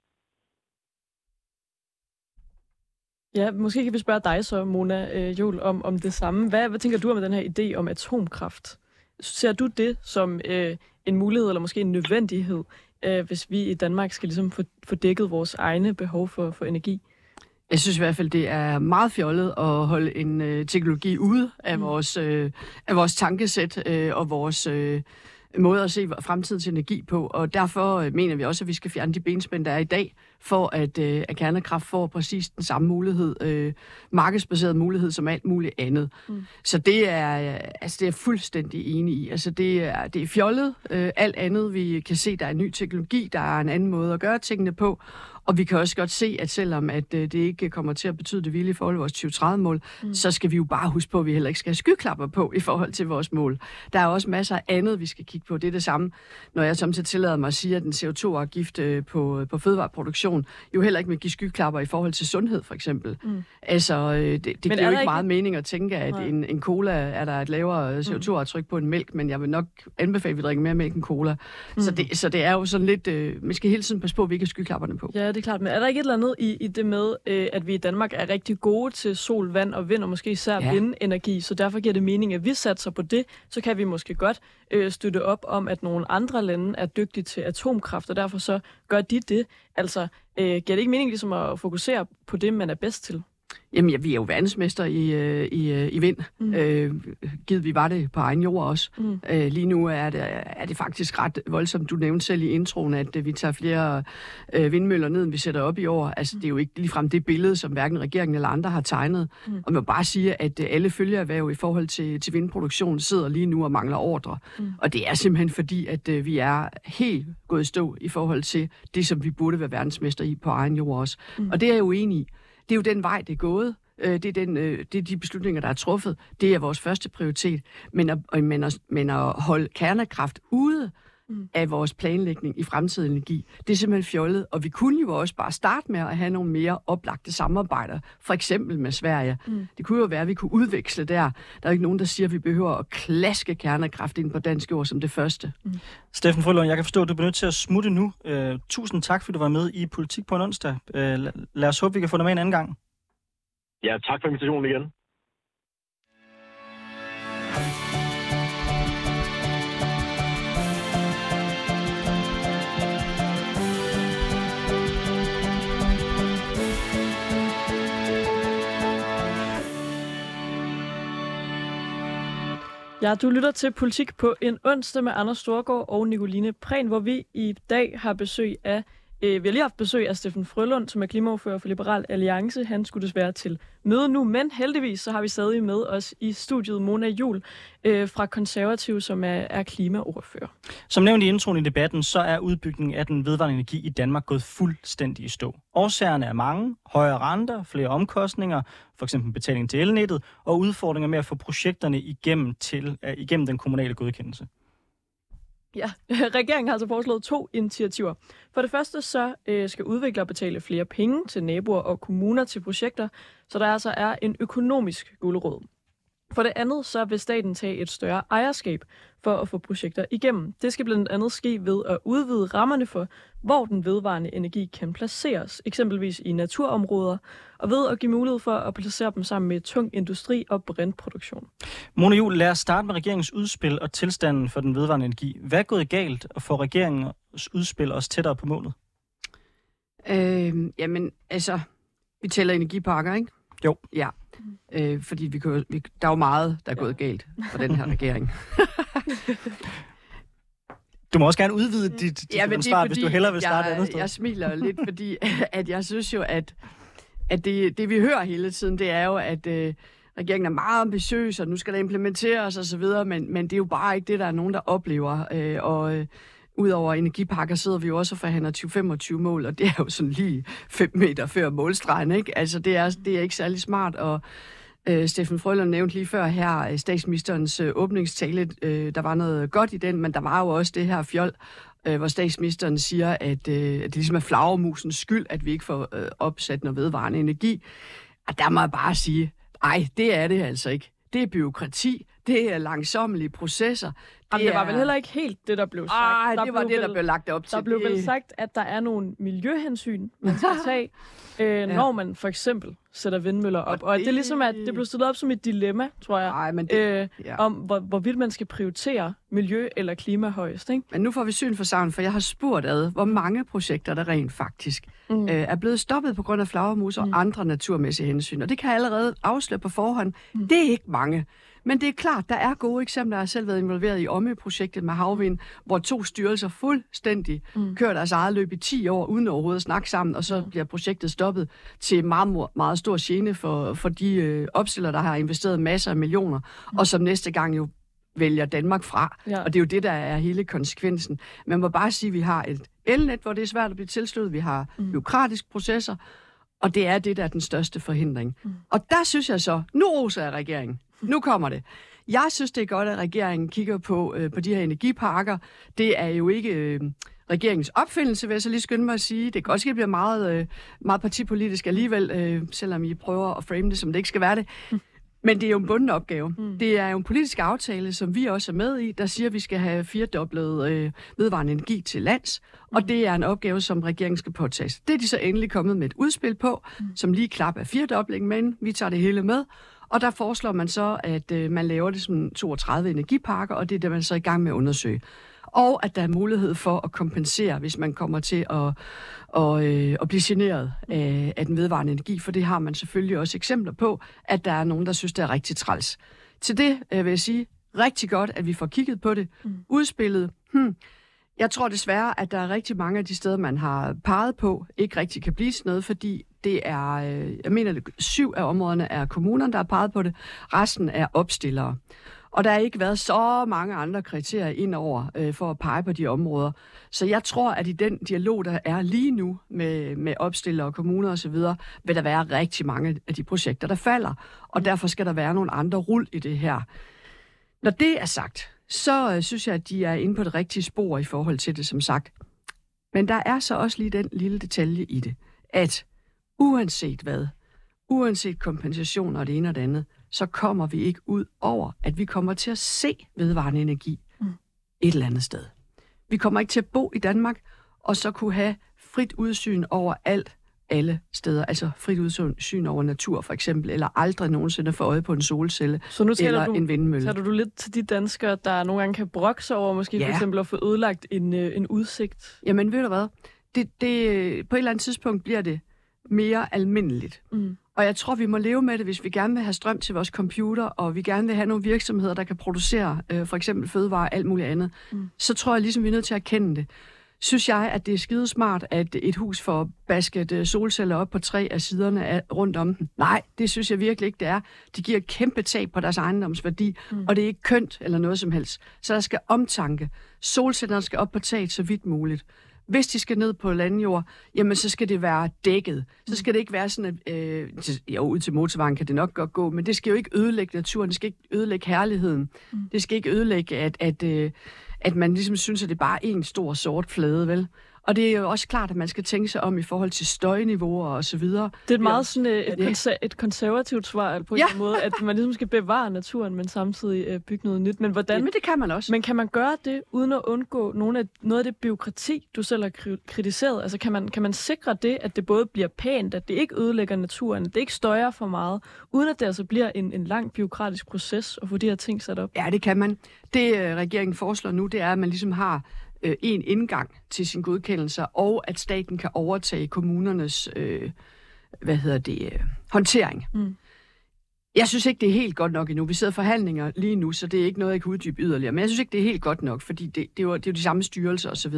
Ja, måske kan vi spørge dig så, Mona øh, Jol, om, om det samme. Hvad, hvad tænker du om den her idé om atomkraft? Ser du det som øh, en mulighed eller måske en nødvendighed, øh, hvis vi i Danmark skal ligesom få, få dækket vores egne behov for, for energi? Jeg synes i hvert fald, det er meget fjollet at holde en øh, teknologi ude af, mm. vores, øh, af vores tankesæt øh, og vores øh, måde at se fremtidens energi på. Og derfor øh, mener vi også, at vi skal fjerne de benspænd, der er i dag, for at, øh, at kernekraft får præcis den samme mulighed, øh, markedsbaseret mulighed som alt muligt andet. Mm. Så det er, altså, det er jeg fuldstændig enig i. Altså, det er, det er fjollet. Øh, alt andet, vi kan se, der er ny teknologi, der er en anden måde at gøre tingene på, og vi kan også godt se, at selvom at øh, det ikke kommer til at betyde det vilde i forhold til vores 2030-mål, mm. så skal vi jo bare huske på, at vi heller ikke skal have skyklapper på i forhold til vores mål. Der er også masser af andet, vi skal kigge på. Det er det samme, når jeg samtidig tillader mig at sige, at den CO2-afgift øh, på, på fødevareproduktion jo heller ikke vil give skyklapper i forhold til sundhed, for eksempel. Mm. Altså, øh, det, det giver jo ikke, ikke meget mening at tænke, at en, en cola er der et lavere CO2-aftryk på en mælk, men jeg vil nok anbefale, at vi drikker mere mælk end cola. Mm. Så, det, så det er jo sådan lidt... Øh, man skal hele tiden passe på, at vi ikke har skyklapperne på. Ja, det er klart. Men er der ikke et eller andet i, i det med, øh, at vi i Danmark er rigtig gode til sol, vand og vind, og måske især ja. vindenergi, så derfor giver det mening, at vi satser på det, så kan vi måske godt øh, støtte op om, at nogle andre lande er dygtige til atomkraft, og derfor så gør de det. Altså, øh, giver det ikke mening ligesom at fokusere på det, man er bedst til? Jamen, ja, vi er jo verdensmester i, øh, i, øh, i vind. Mm. Øh, givet vi var det på egen jord også. Mm. Øh, lige nu er det, er det faktisk ret voldsomt. Du nævnte selv i introen, at øh, vi tager flere øh, vindmøller ned, end vi sætter op i år. Altså, mm. det er jo ikke ligefrem det billede, som hverken regeringen eller andre har tegnet. Mm. Og man må bare sige, at øh, alle følgeerhverv i forhold til, til vindproduktion sidder lige nu og mangler ordre. Mm. Og det er simpelthen fordi, at øh, vi er helt gået stå i forhold til det, som vi burde være verdensmester i på egen jord også. Mm. Og det er jeg jo enig i det er jo den vej, det er gået. Øh, det, er den, øh, det er de beslutninger, der er truffet. Det er vores første prioritet. Men at, øh, men at, men at holde kernekraft ude mm. af vores planlægning i fremtidig energi, det er simpelthen fjollet. Og vi kunne jo også bare starte med at have nogle mere oplagte samarbejder, for eksempel med Sverige. Mm. Det kunne jo være, at vi kunne udveksle der. Der er ikke nogen, der siger, at vi behøver at klaske kernekraft ind på dansk jord som det første. Mm. Steffen Frølund, jeg kan forstå, at du er nødt til at smutte nu. Uh, tusind tak, fordi du var med i Politik på en onsdag. Uh, lad os håbe, vi kan få dig med en anden gang. Ja, tak for invitationen igen. Ja, du lytter til Politik på en onsdag med Anders Storgård og Nicoline Prehn, hvor vi i dag har besøg af Øh, vi har lige haft besøg af Steffen Frølund, som er klimaordfører for Liberal Alliance. Han skulle desværre til møde nu, men heldigvis så har vi stadig med os i studiet Mona Jul øh, fra Konservativ, som er, er. Som nævnt i introen i debatten, så er udbygningen af den vedvarende energi i Danmark gået fuldstændig i stå. Årsagerne er mange. Højere renter, flere omkostninger, for eksempel betaling til elnettet, og udfordringer med at få projekterne igennem, til, uh, igennem den kommunale godkendelse. Ja, regeringen har altså foreslået to initiativer. For det første så øh, skal udviklere betale flere penge til naboer og kommuner til projekter, så der altså er en økonomisk guldråd. For det andet, så vil staten tage et større ejerskab for at få projekter igennem. Det skal blandt andet ske ved at udvide rammerne for, hvor den vedvarende energi kan placeres, eksempelvis i naturområder, og ved at give mulighed for at placere dem sammen med tung industri og brintproduktion. Mona Juhl, lad os starte med regeringens udspil og tilstanden for den vedvarende energi. Hvad er gået galt og får regeringens udspil os tættere på målet? Øh, jamen, altså, vi tæller energiparker, ikke? Jo. Ja, øh, fordi vi kan, vi, der er jo meget, der er gået galt for den her regering. Du må også gerne udvide dit, dit Ja, men svar, hvis du hellere vil starte jeg, et andet sted. Jeg smiler lidt, fordi at jeg synes jo, at, at det, det vi hører hele tiden, det er jo, at øh, regeringen er meget ambitiøs, og nu skal der implementeres og så videre, men, men det er jo bare ikke det, der er nogen, der oplever. Øh, og øh, Udover energipakker sidder vi jo også og forhandler 2025-mål, og det er jo sådan lige 5 meter før målstregen, ikke? Altså, det er, det er ikke særlig smart, og øh, Steffen Frølund nævnte lige før her øh, statsministerens øh, åbningstale. Øh, der var noget godt i den, men der var jo også det her fjol, øh, hvor statsministeren siger, at, øh, at det ligesom er flagermusens skyld, at vi ikke får øh, opsat noget vedvarende energi. Og der må jeg bare sige, nej, det er det altså ikke. Det er byråkrati, det er langsommelige processer. Det, Jamen, det var er... vel heller ikke helt det, der blev sagt. Ej, der det var det, vel, der blev lagt op til. Der blev det... vel sagt, at der er nogle miljøhensyn, man skal tage, øh, Ja. når man for eksempel sætter vindmøller op. Og Og, det er det- ligesom, at det blev stillet op som et dilemma, tror jeg, Ej, men, det... øh, ja. om hvor, hvorvidt man skal prioritere miljø eller klima højst. Ikke? men nu får vi syn for savn, for jeg har spurgt ad, hvor mange projekter der rent faktisk Mm. øh, er blevet stoppet på grund af flagermus og Mm. andre naturmæssige hensyn. Og det kan jeg allerede afsløre på forhånd. Mm. Det er ikke mange. Men det er klart, der er gode eksempler. Jeg har selv været involveret i OME-projektet med havvind, hvor to styrelser fuldstændig mm. kører deres eget løb i 10 år, uden overhovedet at snakke sammen, og så Mm. bliver projektet stoppet til meget, meget stor gene for, for de øh, opstillere, der har investeret masser af millioner, Mm. og som næste gang jo vælger Danmark fra. Ja. Og det er jo det, der er hele konsekvensen. Man må bare sige, at vi har et elnet, hvor det er svært at blive tilsluttet. Vi har Mm. mm. byråkratiske processer, og det er det, der er den største forhindring. Mm. Mm. Og der synes jeg så, nu roser jeg regeringen. Nu kommer det. Jeg synes, det er godt, at regeringen kigger på, øh, på de her energiparker. Det er jo ikke øh, regeringens opfindelse, vil jeg så lige skynde mig at sige. Det kan det bliver meget, øh, meget partipolitisk alligevel, øh, selvom I prøver at frame det, som det ikke skal være det. Men det er jo en bunden opgave. Mm. Det er jo en politisk aftale, som vi også er med i, der siger, at vi skal have firedoblet øh, vedvarende energi til lands. Mm. Og det er en opgave, som regeringen skal påtage sig. Det er de så endelig kommet med et udspil på, mm. som lige klap er firedobling, men vi tager det hele med. Og der foreslår man så, at øh, man laver det som 32 energiparker, og det er det, man så er i gang med at undersøge. Og at der er mulighed for at kompensere, hvis man kommer til at, og, øh, at blive generet af, af den vedvarende energi, for det har man selvfølgelig også eksempler på, at der er nogen, der synes, det er rigtig træls. Til det øh, vil jeg sige, rigtig godt, at vi får kigget på det. Mm. Udspillet, hmm, jeg tror desværre, at der er rigtig mange af de steder, man har peget på, ikke rigtig kan blive til noget, fordi det er, øh, jeg mener, syv af områderne er kommunerne, der har peget på det. Resten er opstillere. Og der har ikke været så mange andre kriterier indover øh, for at pege på de områder. Så jeg tror, at i den dialog, der er lige nu med, med opstillere og kommuner osv., vil der være rigtig mange af de projekter, der falder. Og derfor skal der være nogle andre rul i det her. Når det er sagt, så øh, synes jeg, at de er inde på det rigtige spor i forhold til det, som sagt. Men der er så også lige den lille detalje i det, at uanset hvad, uanset kompensation og det ene og det andet, så kommer vi ikke ud over, at vi kommer til at se vedvarende energi Mm. et eller andet sted. Vi kommer ikke til at bo i Danmark, og så kunne have frit udsyn over alt, alle steder. Altså frit udsyn over natur for eksempel, eller aldrig nogensinde få øje på en solcelle Så nu eller du, en vindmølle. taler du lidt til de danskere, der nogle gange kan brokke sig over, måske Ja. for eksempel at få ødelagt en, øh, en udsigt. Jamen ved du hvad, det, det, på et eller andet tidspunkt bliver det mere almindeligt. Mm. Og jeg tror, vi må leve med det, hvis vi gerne vil have strøm til vores computer, og vi gerne vil have nogle virksomheder, der kan producere øh, for eksempel fødevarer og alt muligt andet. Mm. Så tror jeg ligesom, vi er nødt til at erkende det. Synes jeg, at det er skide smart, at et hus får basket øh, solceller op på tre af siderne af, rundt om den? Nej, det synes jeg virkelig ikke, det er. De giver et kæmpe tab på deres ejendomsværdi, mm. og det er ikke kønt eller noget som helst. Så der skal omtanke. Solcellerne skal op på taget så vidt muligt. Hvis de skal ned på landjord, jamen så skal det være dækket. Så skal det ikke være sådan, at øh, til- jo, ud til motorvejen kan det nok godt gå, men det skal jo ikke ødelægge naturen, det skal ikke ødelægge herligheden. Mm. Det skal ikke ødelægge, at, at, øh, at man ligesom synes, at det bare er en stor sort flade, vel? Og det er jo også klart, at man skal tænke sig om i forhold til støjniveauer og så videre. Det er et meget sådan, øh, et, det. konser- et konservativt svar på en Ja. anden måde, at man ligesom skal bevare naturen, men samtidig øh, bygge noget nyt. Men hvordan Jamen, det kan man også. Men kan man gøre det, uden at undgå nogle af, noget af det byråkrati, du selv har kri- kritiseret? Altså kan man, kan man sikre det, at det både bliver pænt, at det ikke ødelægger naturen, at det ikke støjer for meget, uden at det altså bliver en, en lang byråkratisk proces at få de her ting sat op? Ja, det kan man. Det øh, regeringen foreslår nu, det er, at man ligesom har øh, en indgang til sine godkendelser, og at staten kan overtage kommunernes øh, hvad hedder det, øh, håndtering. Mm. Jeg synes ikke, det er helt godt nok endnu. Vi sidder forhandlinger lige nu, så det er ikke noget, jeg kan uddybe yderligere. Men jeg synes ikke, det er helt godt nok, fordi det, det, er, jo, det er jo de samme styrelser osv.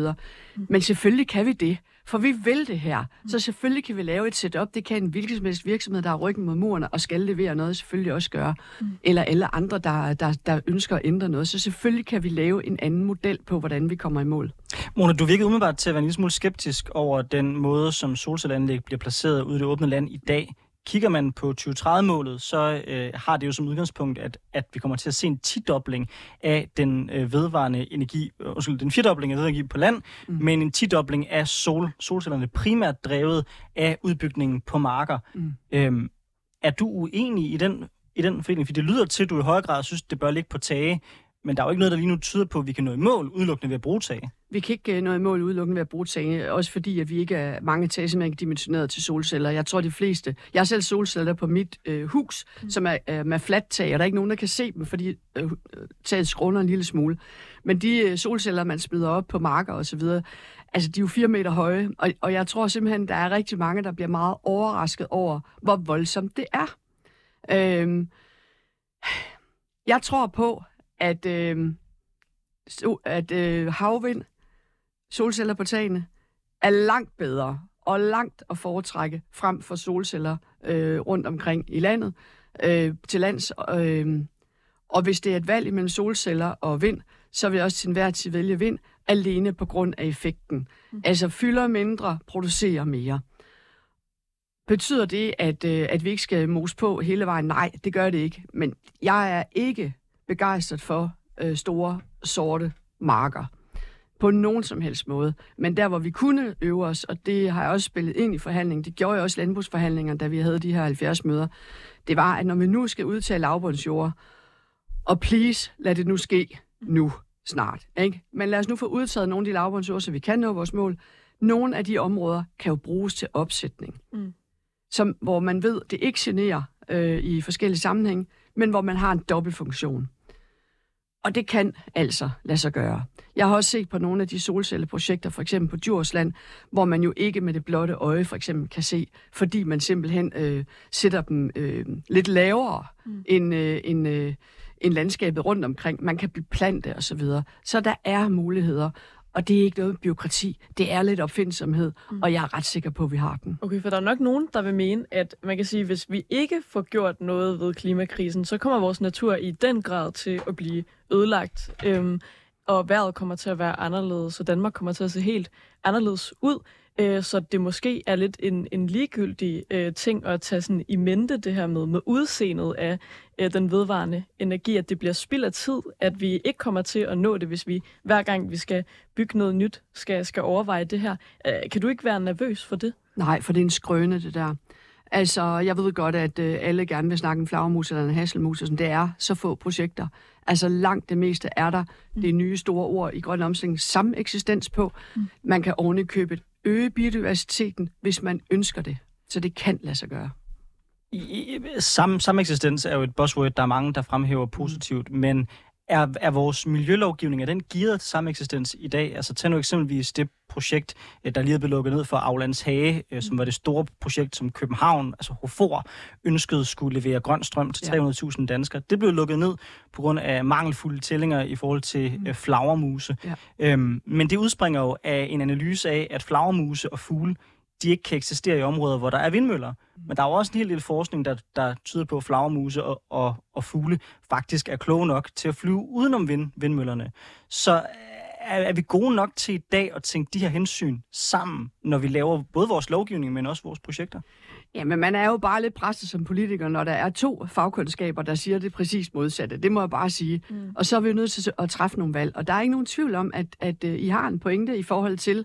Mm. Men selvfølgelig kan vi det, for vi vil det her. Så selvfølgelig kan vi lave et setup. Det kan en hvilken som helst virksomhed, der har ryggen mod muren og skal levere noget, selvfølgelig også gøre. Mm. Eller alle andre, der, der, der ønsker at ændre noget. Så selvfølgelig kan vi lave en anden model på, hvordan vi kommer i mål. Mona, du virkede umiddelbart til at være en lille smule skeptisk over den måde, som solcelleanlæg bliver placeret ude i det åbne land i dag. Kigger man på 2030-målet, så øh, har det jo som udgangspunkt, at, at vi kommer til at se en tidobling af den øh, vedvarende energi, øh, undskyld, den firedobling af vedvarende energi på land, mm. men en tidobling af sol, solcellerne, primært drevet af udbygningen på marker. Mm. Øhm, er du uenig i den, i den fordeling? For det lyder til, at du i højere grad synes, det bør ligge på tage, men der er jo ikke noget, der lige nu tyder på, at vi kan nå i mål udelukkende ved at bruge tage. Vi kan ikke øh, nå i mål udelukkende ved at bruge tage, også fordi at vi ikke er mange tage, som er ikke dimensioneret til solceller. Jeg tror, de fleste... Jeg har selv solceller på mit øh, hus, mm. som er øh, med fladt tag, og der er ikke nogen, der kan se dem, fordi øh, taget skråner en lille smule. Men de øh, solceller, man smider op på marker og så videre, altså de er jo fire meter høje, og, og jeg tror simpelthen, der er rigtig mange, der bliver meget overrasket over, hvor voldsomt det er. Øhm, jeg tror på, at, øh, so, at øh, havvind, solceller på tagene, er langt bedre og langt at foretrække frem for solceller øh, rundt omkring i landet øh, til lands. Øh, og hvis det er et valg imellem solceller og vind, så vil jeg også til enhver tid vælge vind, alene på grund af effekten. Mm. Altså fylder mindre, producerer mere. Betyder det, at, øh, at vi ikke skal mose på hele vejen? Nej, det gør det ikke. Men jeg er ikke begejstret for øh, store, sorte marker på nogen som helst måde. Men der, hvor vi kunne øve os, og det har jeg også spillet ind i forhandlingen, det gjorde jeg også landbrugsforhandlinger, da vi havde de her 70 møder, det var, at når vi nu skal udtage lavbundsjord, og please, lad det nu ske nu snart. Ikke? Men lad os nu få udtaget nogle af de lavbundsjord, så vi kan nå vores mål. Nogle af de områder kan jo bruges til opsætning. Mm. Som, hvor man ved, det ikke generer øh, i forskellige sammenhæng, men hvor man har en dobbeltfunktion. Og det kan altså lade sig gøre. Jeg har også set på nogle af de solcelleprojekter, for eksempel på Djursland, hvor man jo ikke med det blotte øje for eksempel kan se, fordi man simpelthen øh, sætter dem øh, lidt lavere mm. end, øh, end, øh, end landskabet rundt omkring. Man kan beplante osv. Så, videre. så der er muligheder. Og det er ikke noget byråkrati. Det er lidt opfindsomhed, mm. og jeg er ret sikker på, at vi har den. Okay, for der er nok nogen, der vil mene, at man kan sige, at hvis vi ikke får gjort noget ved klimakrisen, så kommer vores natur i den grad til at blive ødelagt. Øhm, og vejret kommer til at være anderledes, så Danmark kommer til at se helt anderledes ud. Øh, så det måske er lidt en, en ligegyldig øh, ting at tage sådan i mente det her med, med udseendet af øh, den vedvarende energi, at det bliver spild af tid, at vi ikke kommer til at nå det, hvis vi hver gang vi skal bygge noget nyt, skal, skal overveje det her. Øh, kan du ikke være nervøs for det? Nej, for det er en skrøne, det der. Altså, jeg ved godt, at øh, alle gerne vil snakke en flagermus eller en hasselmus, og sådan. det er så få projekter. Altså, langt det meste er der mm. det nye store ord i grøn omstilling sameksistens på. Mm. Man kan ordentligt købe øge biodiversiteten, hvis man ønsker det. Så det kan lade sig gøre. Sam, sameksistens er jo et buzzword, der er mange, der fremhæver positivt, men er, er vores miljølovgivning, er den gearet til sameksistens i dag? Altså tag nu eksempelvis det projekt, der lige er blevet lukket ned for Aulands Hage, som var det store projekt, som København, altså Hofor, ønskede skulle levere grøn strøm til 300.000 danskere. Det blev lukket ned på grund af mangelfulde tællinger i forhold til mm. flagermuse. Ja. Øhm, men det udspringer jo af en analyse af, at flagermuse og fugle de ikke kan eksistere i områder, hvor der er vindmøller. Men der er jo også en hel del forskning, der, der tyder på, at flagermuse og, og, og fugle faktisk er kloge nok til at flyve udenom vind, vindmøllerne. Så er, er vi gode nok til i dag at tænke de her hensyn sammen, når vi laver både vores lovgivning, men også vores projekter? Jamen, man er jo bare lidt presset som politiker, når der er to fagkundskaber, der siger det præcis modsatte. Det må jeg bare sige. Mm. Og så er vi jo nødt til at træffe nogle valg. Og der er ikke nogen tvivl om, at, at uh, I har en pointe i forhold til,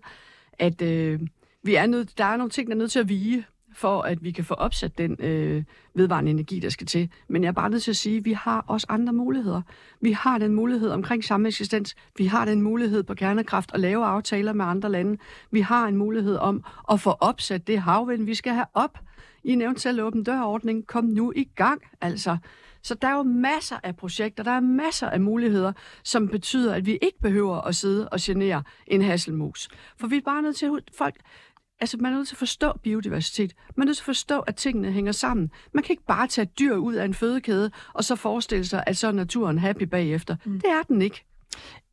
at øh, vi er nødt, der er nogle ting, der er nødt til at vige, for at vi kan få opsat den øh, vedvarende energi, der skal til. Men jeg er bare nødt til at sige, at vi har også andre muligheder. Vi har den mulighed omkring sameksistens. Vi har den mulighed på kernekraft at lave aftaler med andre lande. Vi har en mulighed om at få opsat det havvind, vi skal have op. I nævnte selv åben dørordning. Kom nu i gang, altså. Så der er jo masser af projekter, der er masser af muligheder, som betyder, at vi ikke behøver at sidde og genere en hasselmus. For vi er bare nødt til at folk, altså man er nødt til at forstå biodiversitet. Man er nødt til at forstå, at tingene hænger sammen. Man kan ikke bare tage et dyr ud af en fødekæde, og så forestille sig, at så er naturen happy bagefter. Mm. Det er den ikke.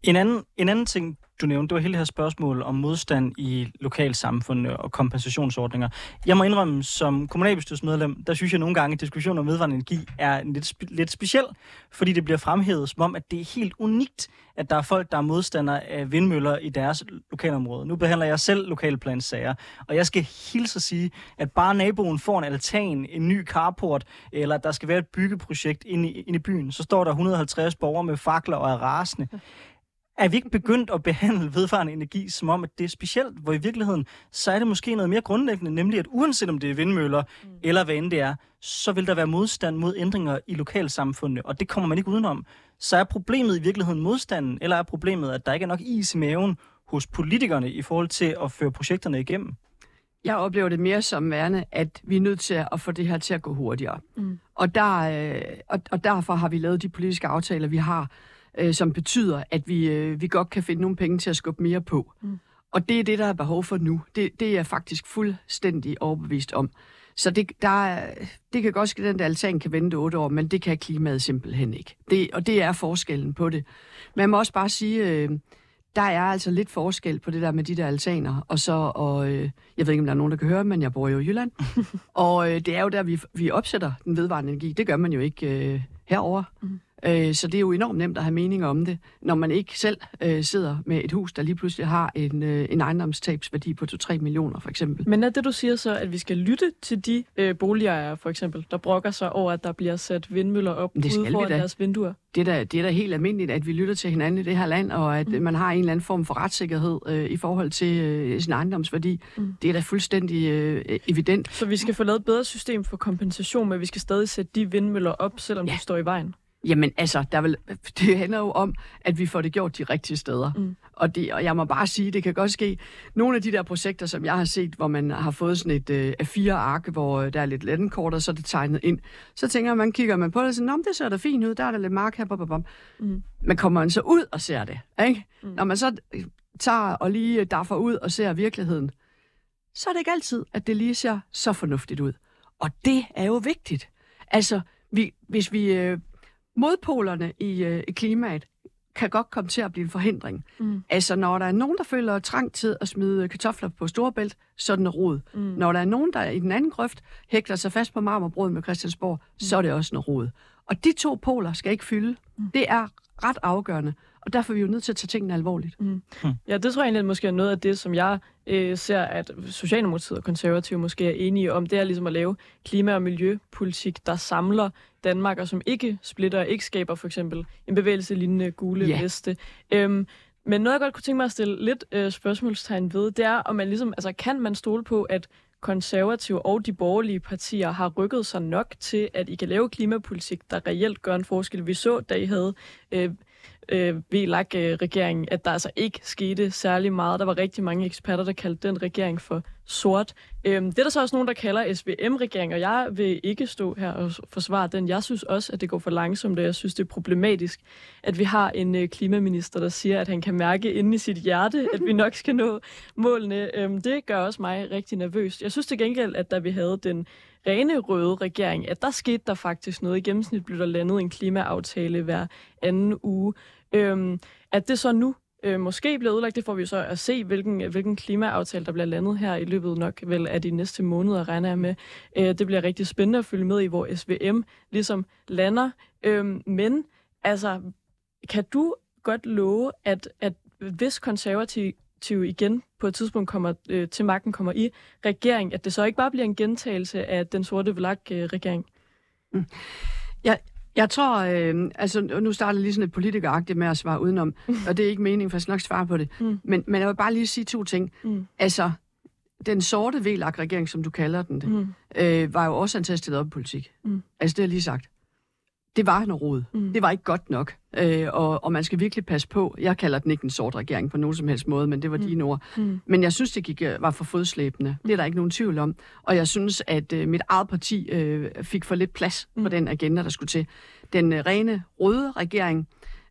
En anden, en anden ting, du nævnte, det var hele det her spørgsmål om modstand i lokalsamfundene og kompensationsordninger. Jeg må indrømme, som kommunalbestyrelsesmedlem, der synes jeg nogle gange, at diskussionen om vedvarende energi er lidt, lidt speciel, fordi det bliver fremhævet som om, at det er helt unikt, at der er folk, der er modstandere af vindmøller i deres lokalområde. Nu behandler jeg selv lokalplansager, og jeg skal hilse at sige, at bare naboen får en altan, en ny carport, eller der skal være et byggeprojekt inde i, inde i byen, så står der 150 borgere med fakler og er rasende er vi ikke begyndt at behandle vedvarende energi som om, at det er specielt, hvor i virkeligheden, så er det måske noget mere grundlæggende, nemlig at uanset om det er vindmøller mm. eller hvad end det er, så vil der være modstand mod ændringer i lokalsamfundet, og det kommer man ikke udenom. Så er problemet i virkeligheden modstanden, eller er problemet, at der ikke er nok is i maven hos politikerne i forhold til at føre projekterne igennem? Jeg oplever det mere som værende, at vi er nødt til at få det her til at gå hurtigere. Mm. Og, der, øh, og, og derfor har vi lavet de politiske aftaler, vi har, øh, som betyder, at vi, øh, vi godt kan finde nogle penge til at skubbe mere på. Mm. Og det er det, der er behov for nu. Det, det er jeg faktisk fuldstændig overbevist om. Så det, der er, det kan godt ske, at den der altan kan vente otte år, men det kan klimaet simpelthen ikke. Det, og det er forskellen på det. Men jeg må også bare sige, øh, der er altså lidt forskel på det der med de der altaner, og så, og, øh, jeg ved ikke, om der er nogen, der kan høre, men jeg bor jo i Jylland, og øh, det er jo der, vi, vi opsætter den vedvarende energi. Det gør man jo ikke øh, herover. Mm. Øh, så det er jo enormt nemt at have mening om det, når man ikke selv øh, sidder med et hus, der lige pludselig har en, øh, en ejendomstabsværdi på 2-3 millioner, for eksempel. Men er det, du siger så, at vi skal lytte til de øh, boligejere, for eksempel, der brokker sig over, at der bliver sat vindmøller op ude foran deres vinduer? Det er, da, det er da helt almindeligt, at vi lytter til hinanden i det her land, og at mm. man har en eller anden form for retssikkerhed øh, i forhold til øh, sin ejendomsværdi. Mm. Det er da fuldstændig øh, evident. Så vi skal få lavet et bedre system for kompensation, men vi skal stadig sætte de vindmøller op, selvom ja. de står i vejen? Jamen altså, der vil, det handler jo om, at vi får det gjort de rigtige steder. Mm. Og, det, og jeg må bare sige, det kan godt ske. Nogle af de der projekter, som jeg har set, hvor man har fået sådan et øh, A4-ark, hvor øh, der er lidt landenkort, og så er det tegnet ind. Så tænker man, kigger man på det, og siger, det ser da fint ud, der er der lidt mark her, bom, bom. Mm. Men kommer man så ud og ser det, ikke? Mm. Når man så øh, tager og lige øh, derfor ud og ser virkeligheden, så er det ikke altid, at det lige ser så fornuftigt ud. Og det er jo vigtigt. Altså, vi, hvis vi øh, modpolerne i, øh, i klimaet kan godt komme til at blive en forhindring. Mm. Altså, når der er nogen, der føler trang til at smide kartofler på Storebælt, så er den rod. Mm. Når der er nogen, der i den anden grøft hægter sig fast på marmorbrød med Christiansborg, mm. så er det også en rod. Og de to poler skal ikke fylde. Mm. Det er ret afgørende. Og derfor er vi jo nødt til at tage tingene alvorligt. Mm. Hmm. Ja, det tror jeg egentlig måske er noget af det, som jeg øh, ser, at Socialdemokratiet og Konservative måske er enige om. Det er ligesom at lave klima- og miljøpolitik, der samler Danmark, og som ikke splitter ikke skaber for eksempel en bevægelse lignende gule yeah. veste. Øhm, men noget, jeg godt kunne tænke mig at stille lidt øh, spørgsmålstegn ved, det er, om man ligesom, altså, kan man stole på, at konservative og de borgerlige partier har rykket sig nok til, at I kan lave klimapolitik, der reelt gør en forskel. Vi så, da I havde øh, øh, VLAG-regeringen, at der altså ikke skete særlig meget. Der var rigtig mange eksperter, der kaldte den regering for sort. Øhm, det er der så også nogen, der kalder SVM-regering, og jeg vil ikke stå her og forsvare den. Jeg synes også, at det går for langsomt, og jeg synes, det er problematisk, at vi har en øh, klimaminister, der siger, at han kan mærke inde i sit hjerte, at vi nok skal nå målene. Øhm, det gør også mig rigtig nervøs. Jeg synes til gengæld, at da vi havde den rene røde regering, at der skete der faktisk noget. I gennemsnit blev der landet en klimaaftale hver anden uge. Øhm, at det så nu øh, måske bliver udlagt, det får vi jo så at se, hvilken, øh, hvilken klimaaftale, der bliver landet her i løbet nok vel af de næste måneder, regner jeg med. Øh, det bliver rigtig spændende at følge med i, hvor SVM ligesom lander. Øh, men altså, kan du godt love, at, at hvis konservative igen på et tidspunkt kommer øh, til magten, kommer i regering, at det så ikke bare bliver en gentagelse af den sorte vlak-regering? Mm. Jeg, jeg tror, øh, altså nu starter lige sådan et politikeragtigt med at svare udenom, og det er ikke meningen, for jeg skal nok svare på det. Mm. Men, men jeg vil bare lige sige to ting. Mm. Altså, den sorte VLAG-regering, som du kalder den, det, Mm. øh, var jo også stille op i politik. Mm. Altså, det har jeg lige sagt. Det var noget rod. Mm. Det var ikke godt nok. Øh, og, og man skal virkelig passe på. Jeg kalder den ikke en sort regering på nogen som helst måde, men det var Mm. dine ord. Mm. Men jeg synes, det gik, øh, var for fodslæbende. Det er der ikke nogen tvivl om. Og jeg synes, at øh, mit eget parti øh, fik for lidt plads mm. på Mm. den agenda, der skulle til. Den øh, rene røde regering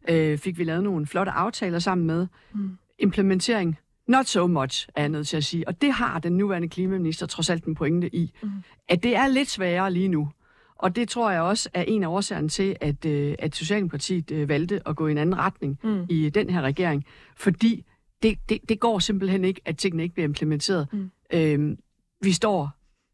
øh, fik vi lavet nogle flotte aftaler sammen med. Mm. Implementering, not so much, er jeg nødt til at sige. Og det har den nuværende klimaminister trods alt en pointe i. Mm. At det er lidt sværere lige nu. Og det tror jeg også er en af årsagerne til, at, øh, at Socialdemokratiet øh, valgte at gå i en anden retning Mm. i den her regering, fordi det, det, det går simpelthen ikke, at tingene ikke bliver implementeret. Mm. Øhm, vi står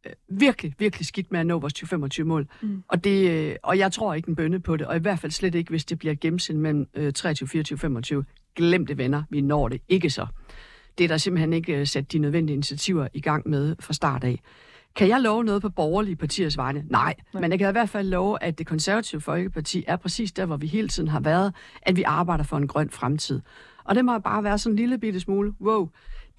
øh, virkelig, virkelig skidt med at nå vores 2025-mål, Mm. og, det, øh, og jeg tror ikke en bønne på det, og i hvert fald slet ikke, hvis det bliver gennemsendt mellem øh, 23, 24, 25. Glem det, venner, vi når det ikke så. Det er der simpelthen ikke øh, sat de nødvendige initiativer i gang med fra start af. Kan jeg love noget på borgerlige partiers vegne? Nej, Nej. men jeg kan i hvert fald love, at det konservative Folkeparti er præcis der, hvor vi hele tiden har været, at vi arbejder for en grøn fremtid. Og det må bare være sådan en lille bitte smule, wow,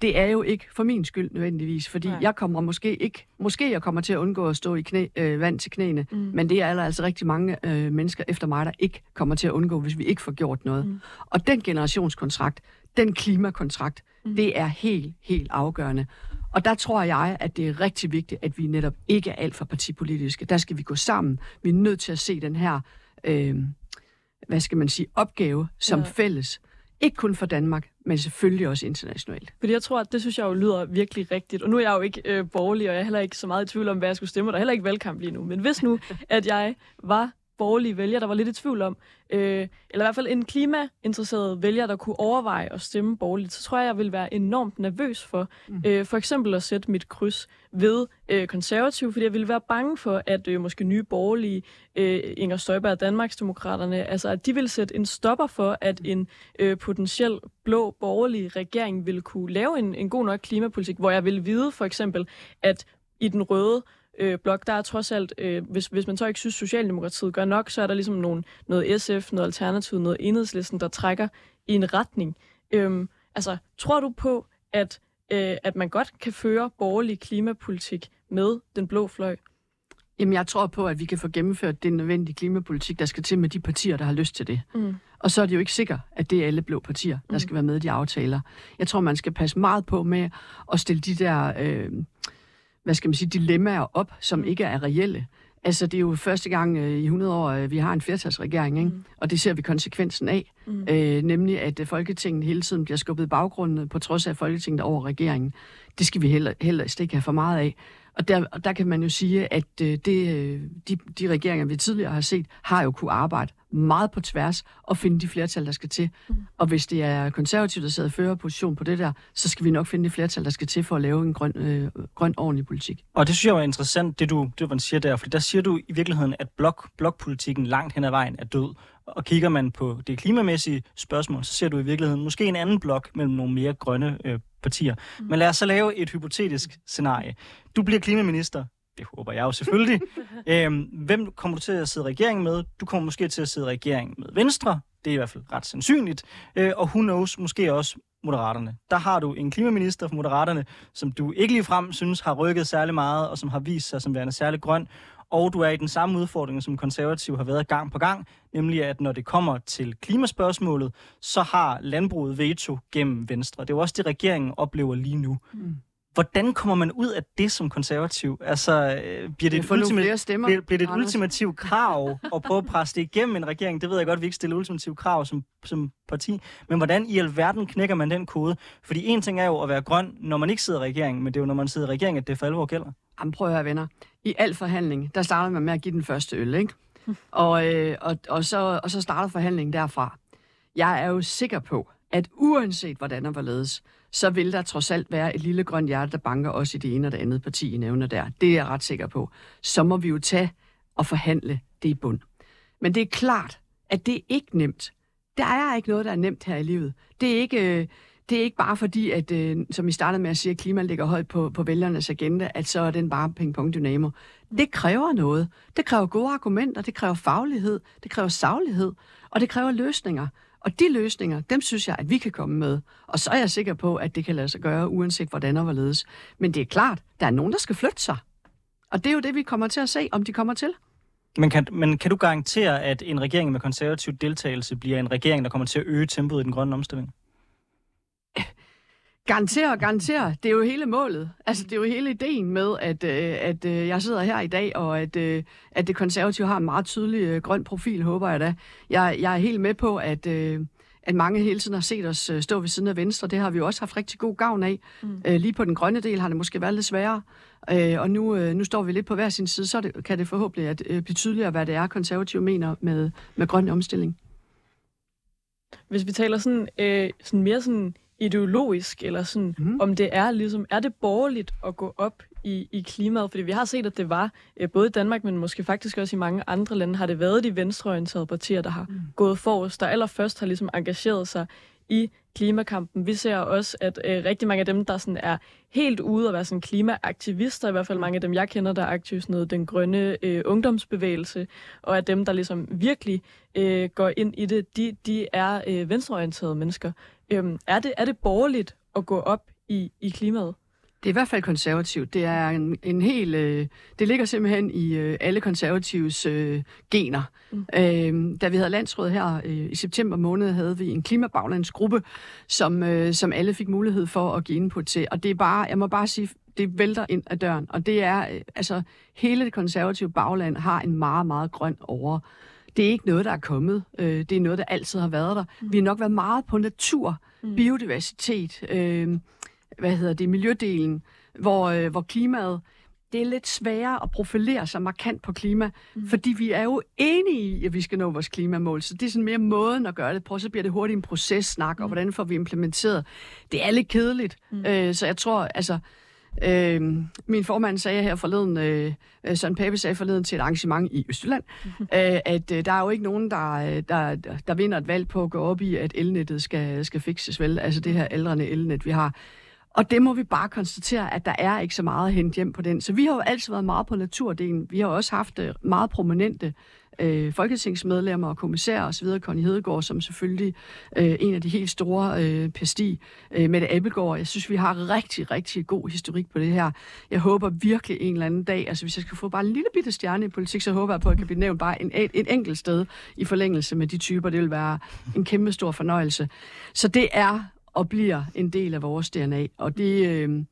det er jo ikke for min skyld nødvendigvis, fordi Nej. Jeg kommer måske ikke, måske jeg kommer til at undgå at stå i knæ, øh, vand til knæene, Mm. men det er der altså rigtig mange øh, mennesker efter mig, der ikke kommer til at undgå, hvis vi ikke får gjort noget. Mm. Og den generationskontrakt, den klimakontrakt, mm. det er helt, helt afgørende. Og der tror jeg, at det er rigtig vigtigt, at vi netop ikke er alt for partipolitiske. Der skal vi gå sammen. Vi er nødt til at se den her, øh, hvad skal man sige, opgave som Ja. fælles. Ikke kun for Danmark, men selvfølgelig også internationalt. Fordi jeg tror, at det synes jeg jo lyder virkelig rigtigt. Og nu er jeg jo ikke øh, borgerlig, og jeg er heller ikke så meget i tvivl om, hvad jeg skulle stemme. Der er heller ikke valgkamp lige nu. Men hvis nu, at jeg var borgerlige vælger, der var lidt i tvivl om, øh, eller i hvert fald en klimainteresseret vælger, der kunne overveje at stemme borgerligt, så tror jeg, jeg vil være enormt nervøs for Mm. øh, for eksempel at sætte mit kryds ved øh, konservativ, fordi jeg ville være bange for, at øh, måske nye borgerlige, øh, Inger Støjberg og Danmarksdemokraterne, altså at de vil sætte en stopper for, at en øh, potentiel blå borgerlig regering vil kunne lave en, en god nok klimapolitik, hvor jeg vil vide for eksempel, at i den røde øh, blok, der er trods alt, øh, hvis, hvis man så ikke synes, Socialdemokratiet gør nok, så er der ligesom nogle, noget SF, noget Alternativ, noget Enhedslisten, der trækker i en retning. Øhm, altså, tror du på, at, øh, at man godt kan føre borgerlig klimapolitik med den blå fløj? Jamen, jeg tror på, at vi kan få gennemført den nødvendige klimapolitik, der skal til med de partier, der har lyst til det. Mm. Og så er det jo ikke sikkert, at det er alle blå partier, der Mm. skal være med i de aftaler. Jeg tror, man skal passe meget på med at stille de der, øh, hvad skal man sige, dilemmaer op, som Mm. ikke er reelle. Altså, det er jo første gang øh, i 100 år, øh, vi har en flertalsregering, ikke? Mm. og det ser vi konsekvensen af. Mm. Øh, nemlig, at øh, Folketinget hele tiden bliver skubbet i baggrunden, på trods af Folketinget er over regeringen. Det skal vi heller, heller ikke have for meget af. Og der, og der kan man jo sige, at øh, det, øh, de, de regeringer, vi tidligere har set, har jo kunne arbejde meget på tværs og finde de flertal, der skal til. Mm. Og hvis det er konservativt, der sidder i førerposition på det der, så skal vi nok finde det flertal, der skal til for at lave en grøn, øh, grøn ordentlig politik. Og det synes jeg var interessant, det du, det, man siger der, for der siger du i virkeligheden, at blok, blokpolitikken langt hen ad vejen er død. Og kigger man på det klimamæssige spørgsmål, så ser du i virkeligheden måske en anden blok mellem nogle mere grønne øh, partier. Mm. Men lad os så lave et hypotetisk scenarie. Du bliver klimaminister. Det håber jeg jo selvfølgelig. øhm, hvem kommer du til at sidde regering med? Du kommer måske til at sidde regering med Venstre. Det er i hvert fald ret sandsynligt. Øh, og who knows, måske også Moderaterne. Der har du en klimaminister for Moderaterne, som du ikke ligefrem synes har rykket særlig meget, og som har vist sig som værende særlig grøn. Og du er i den samme udfordring, som konservativ har været gang på gang, nemlig at når det kommer til klimaspørgsmålet, så har landbruget veto gennem Venstre. Det er jo også det, regeringen oplever lige nu. Mm. Hvordan kommer man ud af det som konservativ? Altså, øh, bliver det, et, ultima- stemmer. bliver, bliver det et Anders. ultimativt krav at prøve at presse det igennem en regering? Det ved jeg godt, at vi ikke stiller ultimative krav som, som parti. Men hvordan i alverden knækker man den kode? Fordi en ting er jo at være grøn, når man ikke sidder i regeringen, men det er jo, når man sidder i regeringen, at det for alvor gælder. Jamen, prøv at høre, venner. I al forhandling, der starter man med at give den første øl, ikke? Og, øh, og, og, så, og så starter forhandlingen derfra. Jeg er jo sikker på, at uanset hvordan og hvorledes, så vil der trods alt være et lille grønt hjerte, der banker også i det ene og det andet parti, I nævner der. Det er jeg ret sikker på. Så må vi jo tage og forhandle det i bund. Men det er klart, at det er ikke nemt. Der er ikke noget, der er nemt her i livet. Det er ikke, øh, det er ikke bare fordi, at, øh, som I startede med at sige, at klima ligger højt på, på vælgernes agenda, at så er den bare ping-pong dynamo. Det kræver noget. Det kræver gode argumenter, det kræver faglighed, det kræver saglighed, og det kræver løsninger. Og de løsninger, dem synes jeg, at vi kan komme med. Og så er jeg sikker på, at det kan lade sig gøre, uanset hvordan og hvorledes. Men det er klart, der er nogen, der skal flytte sig. Og det er jo det, vi kommer til at se, om de kommer til. Men kan, men kan du garantere, at en regering med konservativ deltagelse bliver en regering, der kommer til at øge tempoet i den grønne omstilling? Garantere og garantere, det er jo hele målet. Altså, det er jo hele ideen med, at, øh, at øh, jeg sidder her i dag, og at, øh, at det konservative har en meget tydelig grøn profil, håber jeg da. Jeg, jeg er helt med på, at, at mange hele tiden har set os stå ved siden af Venstre. Det har vi jo også haft rigtig god gavn af. Mm. Lige på den grønne del har det måske været lidt sværere. Og nu, nu står vi lidt på hver sin side, så det, kan det forhåbentlig at, blive tydeligere, hvad det er, konservative mener med, med grøn omstilling. Hvis vi taler sådan, øh, sådan mere sådan ideologisk, eller sådan, mm. om det er ligesom, er det borgerligt at gå op i, i klimaet? Fordi vi har set, at det var, øh, både i Danmark, men måske faktisk også i mange andre lande, har det været de venstreorienterede partier, der har mm. gået forrest, der allerførst har ligesom engageret sig i klimakampen. Vi ser også, at øh, rigtig mange af dem, der sådan er helt ude og være sådan klimaaktivister, i hvert fald mange af dem, jeg kender, der er aktive sådan noget, den grønne øh, ungdomsbevægelse, og at dem, der ligesom virkelig øh, går ind i det, de, de er øh, venstreorienterede mennesker. Øhm, er, det, er det borgerligt at gå op i, i klimaet? Det er i hvert fald konservativt. Det er en, en hel... Øh, det ligger simpelthen i øh, alle konservatives øh, gener. Mm. Øh, da vi havde landsråd her øh, i september måned, havde vi en klimabaglandsgruppe, som, øh, som alle fik mulighed for at give input til. Og det er bare, jeg må bare sige, det vælter ind ad døren. Og det er, øh, altså, hele det konservative bagland har en meget, meget grøn over. Det er ikke noget, der er kommet. Øh, det er noget, der altid har været der. Mm. Vi har nok været meget på natur, mm. biodiversitet, øh, hvad hedder det, miljødelen, hvor, øh, hvor klimaet, det er lidt sværere at profilere sig markant på klima, mm. fordi vi er jo enige i, at vi skal nå vores klimamål. Så det er sådan mere måden at gøre det på. Så bliver det hurtigt en processnak, mm. og hvordan får vi implementeret. Det er lidt kedeligt. Mm. Øh, så jeg tror, altså, Øh, min formand sagde her forleden, øh, Søren Pape sagde forleden til et arrangement i Østjylland, mm-hmm. øh, at øh, der er jo ikke nogen, der, der, der vinder et valg på at gå op i, at elnettet skal, skal fikses vel. Altså det her ældrende elnet, vi har. Og det må vi bare konstatere, at der er ikke så meget at hente hjem på den. Så vi har jo altid været meget på naturdelen. Vi har også haft øh, meget prominente øh, folketingsmedlemmer og kommissærer osv., Conny Hedegaard, som selvfølgelig øh, en af de helt store øh, pesti, øh, Mette Abelgaard. Jeg synes, vi har rigtig, rigtig god historik på det her. Jeg håber virkelig en eller anden dag, altså hvis jeg skal få bare en lille bitte stjerne i politik, så håber jeg på, at jeg kan blive nævnt bare en, et, et enkelt sted i forlængelse med de typer. Det vil være en kæmpe stor fornøjelse. Så det er og bliver en del af vores DNA. Og det, øh,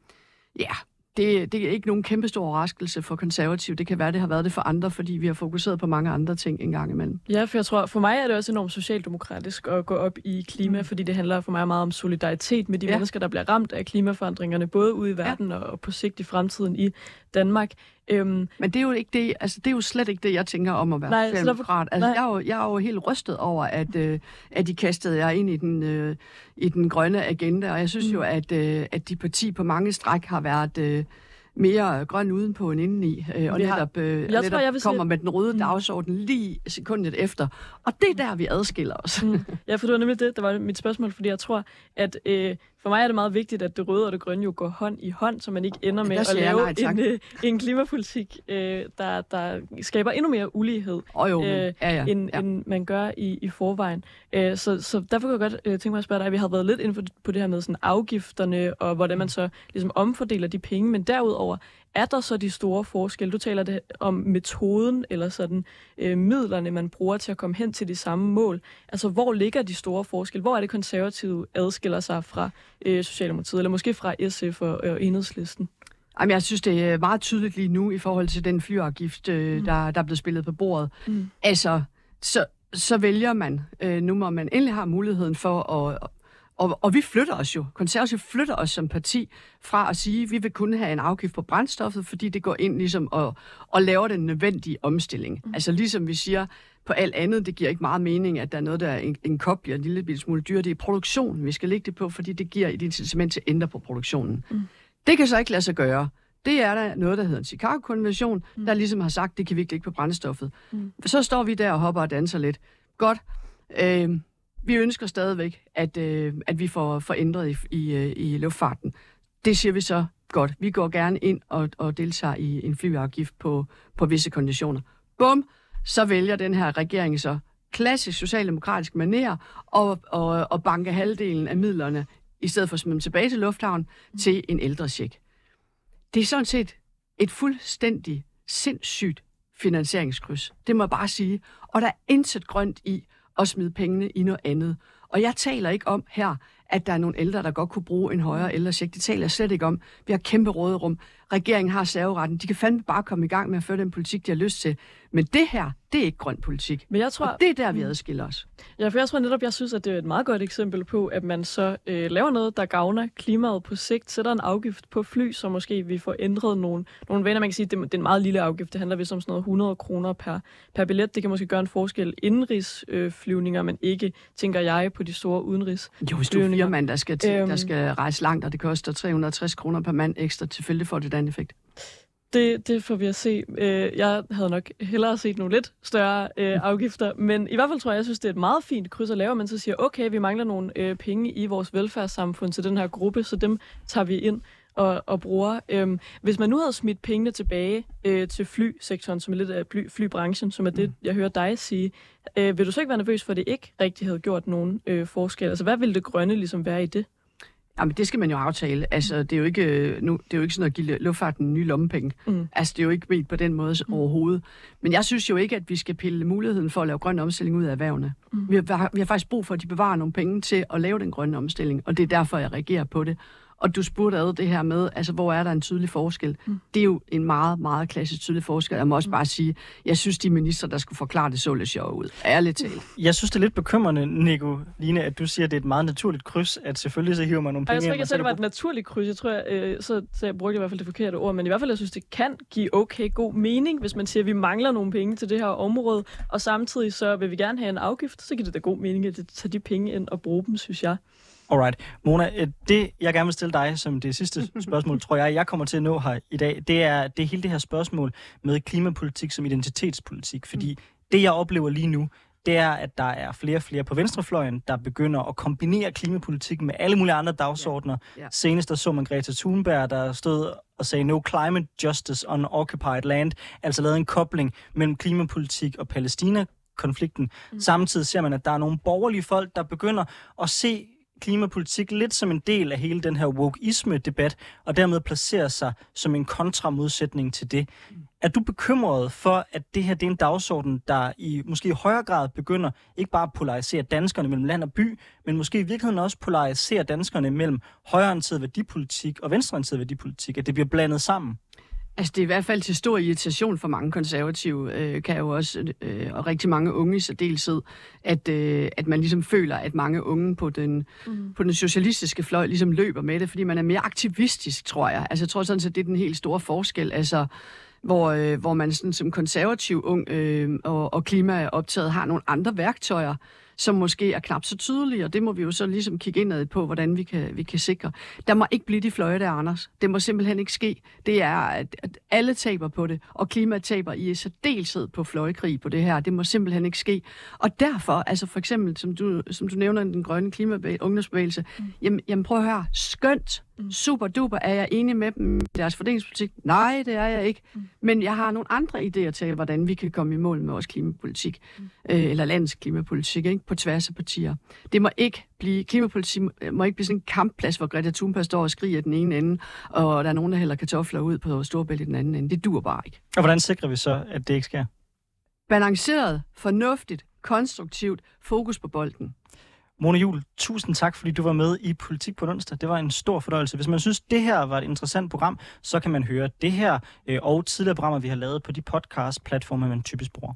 ja, det, det er ikke nogen kæmpe stor overraskelse for konservativ. Det kan være, det har været det for andre, fordi vi har fokuseret på mange andre ting en gang imellem. Ja, for jeg tror, for mig er det også enormt socialdemokratisk at gå op i klima, mm. fordi det handler for mig meget om solidaritet med de ja. mennesker, der bliver ramt af klimaforandringerne, både ude i verden ja. og på sigt i fremtiden i Danmark. Øhm, Men det er jo ikke det, altså det er jo slet ikke det, jeg tænker om at være nej, socialdemokrat. Altså, nej. jeg, er jo, jeg er jo helt rystet over, at, øh, at de kastede jer ind i den, øh, i den grønne agenda, og jeg synes mm. jo, at, øh, at de parti på mange stræk har været... Øh, mere grøn udenpå end indeni, øh, og ja. netop, øh, jeg netop tror, jeg vil kommer sige... med den røde mm. dagsorden lige sekundet efter. Og det er der, vi adskiller os. Mm. Ja, for det var nemlig det, der var mit spørgsmål, fordi jeg tror, at øh, for mig er det meget vigtigt, at det røde og det grønne jo går hånd i hånd, så man ikke ender med at lave nej, en, en klimapolitik, øh, der, der skaber endnu mere ulighed, oh, jo, øh, ja, ja, end, ja. end man gør i, i forvejen. Øh, så, så derfor kan jeg godt øh, tænke mig at spørge dig, vi har været lidt inden for, på det her med sådan afgifterne, og hvordan man så ligesom omfordeler de penge, men derudover, er der så de store forskelle? Du taler det om metoden, eller sådan øh, midlerne, man bruger til at komme hen til de samme mål. Altså, hvor ligger de store forskelle? Hvor er det konservative adskiller sig fra øh, Socialdemokratiet, eller måske fra SF og, og Enhedslisten? Jamen, jeg synes, det er meget tydeligt lige nu i forhold til den flyafgift, øh, mm. der, der er blevet spillet på bordet. Mm. Altså, så, så vælger man, øh, nu må man endelig har muligheden for at, og, og vi flytter os jo. Konservative flytter os som parti fra at sige, at vi vil kun have en afgift på brændstoffet, fordi det går ind ligesom og, og laver den nødvendige omstilling. Mm. Altså ligesom vi siger, på alt andet, det giver ikke meget mening, at der er noget, der er en, en kop bliver en lille smule dyre. Det er produktionen, vi skal lægge det på, fordi det giver et incitament til at ændre på produktionen. Mm. Det kan så ikke lade sig gøre. Det er der noget, der hedder en Chicago-konvention, mm. der ligesom har sagt, det kan vi ikke lægge på brændstoffet. Mm. Så står vi der og hopper og danser lidt. Godt. Øh, vi ønsker stadigvæk, at, øh, at vi får, får ændret i, i, øh, i luftfarten. Det siger vi så godt. Vi går gerne ind og, og deltager i en flyafgift på, på visse konditioner. Bum, så vælger den her regering så klassisk socialdemokratisk maner og, og, og banke halvdelen af midlerne, i stedet for at smide dem tilbage til lufthavn, til en ældre. Det er sådan set et fuldstændig sindssygt finansieringskryds. Det må jeg bare sige. Og der er intet grønt i og smide pengene i noget andet. Og jeg taler ikke om her, at der er nogle ældre, der godt kunne bruge en højere ældrecheck. Det taler jeg slet ikke om. Vi har kæmpe råderum. Regeringen har serveretten. De kan fandme bare komme i gang med at føre den politik, de har lyst til. Men det her, det er ikke grøn politik. Men jeg tror, Og det er der, vi adskiller os. Ja, for jeg tror netop, jeg synes, at det er et meget godt eksempel på, at man så øh, laver noget, der gavner klimaet på sigt, sætter en afgift på fly, så måske vi får ændret nogle, nogle vaner. Man kan sige, at det, det er en meget lille afgift. Det handler vist om sådan noget 100 kroner per, per billet. Det kan måske gøre en forskel indenrigsflyvninger, øh, men ikke, tænker jeg, på de store udenrigs. Jo, hvis du er flyvninger. fire mand, der skal, til, Øhm. der skal rejse langt, og det koster 360 kroner per mand ekstra, selvfølgelig får det den effekt. Det, det får vi at se. Øh, jeg havde nok hellere set nogle lidt større øh, afgifter, men i hvert fald tror jeg, jeg synes, det er et meget fint kryds at lave, at man så siger, okay, vi mangler nogle øh, penge i vores velfærdssamfund til den her gruppe, så dem tager vi ind og, og bruger. Øhm, hvis man nu havde smidt pengene tilbage øh, til flysektoren, som er lidt af fly, flybranchen, som er det, jeg hører dig sige, øh, vil du så ikke være nervøs for, at det ikke rigtig havde gjort nogen øh, forskel? Altså, hvad ville det grønne ligesom være i det? Jamen, det skal man jo aftale. Altså, det er jo ikke, øh, nu, det er jo ikke sådan at give luftfarten nye lommepenge. Mm. Altså, det er jo ikke ment på den måde mm. overhovedet. Men jeg synes jo ikke, at vi skal pille muligheden for at lave grøn omstilling ud af erhvervene. Mm. Vi, har, vi har faktisk brug for, at de bevarer nogle penge til at lave den grønne omstilling, og det er derfor, jeg reagerer på det. Og du spurgte ad det her med, altså, hvor er der en tydelig forskel? Mm. Det er jo en meget, meget klassisk tydelig forskel. Jeg må også bare sige, jeg synes, de minister, der skulle forklare det, så lidt sjov ud. Ærligt talt. Jeg synes, det er lidt bekymrende, Nico, Line, at du siger, at det er et meget naturligt kryds, at selvfølgelig så hiver man nogle Og jeg penge tror ikke, jeg sagde, det var et naturligt kryds. Jeg tror, jeg, øh, så, så jeg brugte i hvert fald det forkerte ord. Men i hvert fald, jeg synes, det kan give okay god mening, hvis man siger, at vi mangler nogle penge til det her område. Og samtidig så vil vi gerne have en afgift. Så giver det da god mening at tage de penge ind og bruge dem, synes jeg. Alright. Mona, øh, det jeg gerne vil stille dig som det sidste spørgsmål, tror jeg, jeg kommer til at nå her i dag, det er, det er hele det her spørgsmål med klimapolitik som identitetspolitik. Fordi det, jeg oplever lige nu, det er, at der er flere og flere på venstrefløjen, der begynder at kombinere klimapolitik med alle mulige andre dagsordner. Ja. Senest der så man Greta Thunberg, der stod og sagde no climate justice on occupied land, altså lavede en kobling mellem klimapolitik og Palæstina-konflikten. Mm. Samtidig ser man, at der er nogle borgerlige folk, der begynder at se klimapolitik lidt som en del af hele den her wokeisme-debat, og dermed placerer sig som en kontramodsætning til det. Er du bekymret for, at det her det er en dagsorden, der i måske i højere grad begynder ikke bare at polarisere danskerne mellem land og by, men måske i virkeligheden også polarisere danskerne mellem højreorienteret værdipolitik og venstreorienteret værdipolitik, at det bliver blandet sammen? Altså, det er i hvert fald til stor irritation for mange konservative, øh, kan jo også, øh, og rigtig mange unge i særdeleshed, at, øh, at man ligesom føler, at mange unge på den, mm. på den socialistiske fløj ligesom løber med det, fordi man er mere aktivistisk, tror jeg. Altså, jeg tror sådan set, det er den helt store forskel. Altså, hvor, øh, hvor man sådan, som konservativ ung øh, og, og klimaoptaget har nogle andre værktøjer, som måske er knap så tydelige, og det må vi jo så ligesom kigge indad på, hvordan vi kan, vi kan sikre. Der må ikke blive de fløje der, Anders. Det må simpelthen ikke ske. Det er, at, at alle taber på det, og klimaet taber i særdeleshed på fløjekrig på det her. Det må simpelthen ikke ske. Og derfor, altså for eksempel, som du, som du nævner, den grønne klimaungdomsbevægelse, mm. jamen, jamen prøv at høre, skønt, super duper, er jeg enig med dem i deres fordelingspolitik? Nej, det er jeg ikke. Mm. Men jeg har nogle andre idéer til, hvordan vi kan komme i mål med vores klimapolitik, mm. øh, eller landets klimapolitik, ikke? På tværs af partier. Det må ikke blive, klimapolitik må ikke blive sådan en kampplads, hvor Greta Thunberg står og skriger den ene ende, og der er nogen, der hælder kartofler ud på Storbælt i den anden ende. Det dur bare ikke. Og hvordan sikrer vi så, at det ikke sker? Balanceret, fornuftigt, konstruktivt, fokus på bolden. Mona Jul, tusind tak, fordi du var med i Politik på onsdag. Det var en stor fornøjelse. Hvis man synes, det her var et interessant program, så kan man høre det her øh, og tidligere programmer, vi har lavet på de podcast-platforme, man typisk bruger.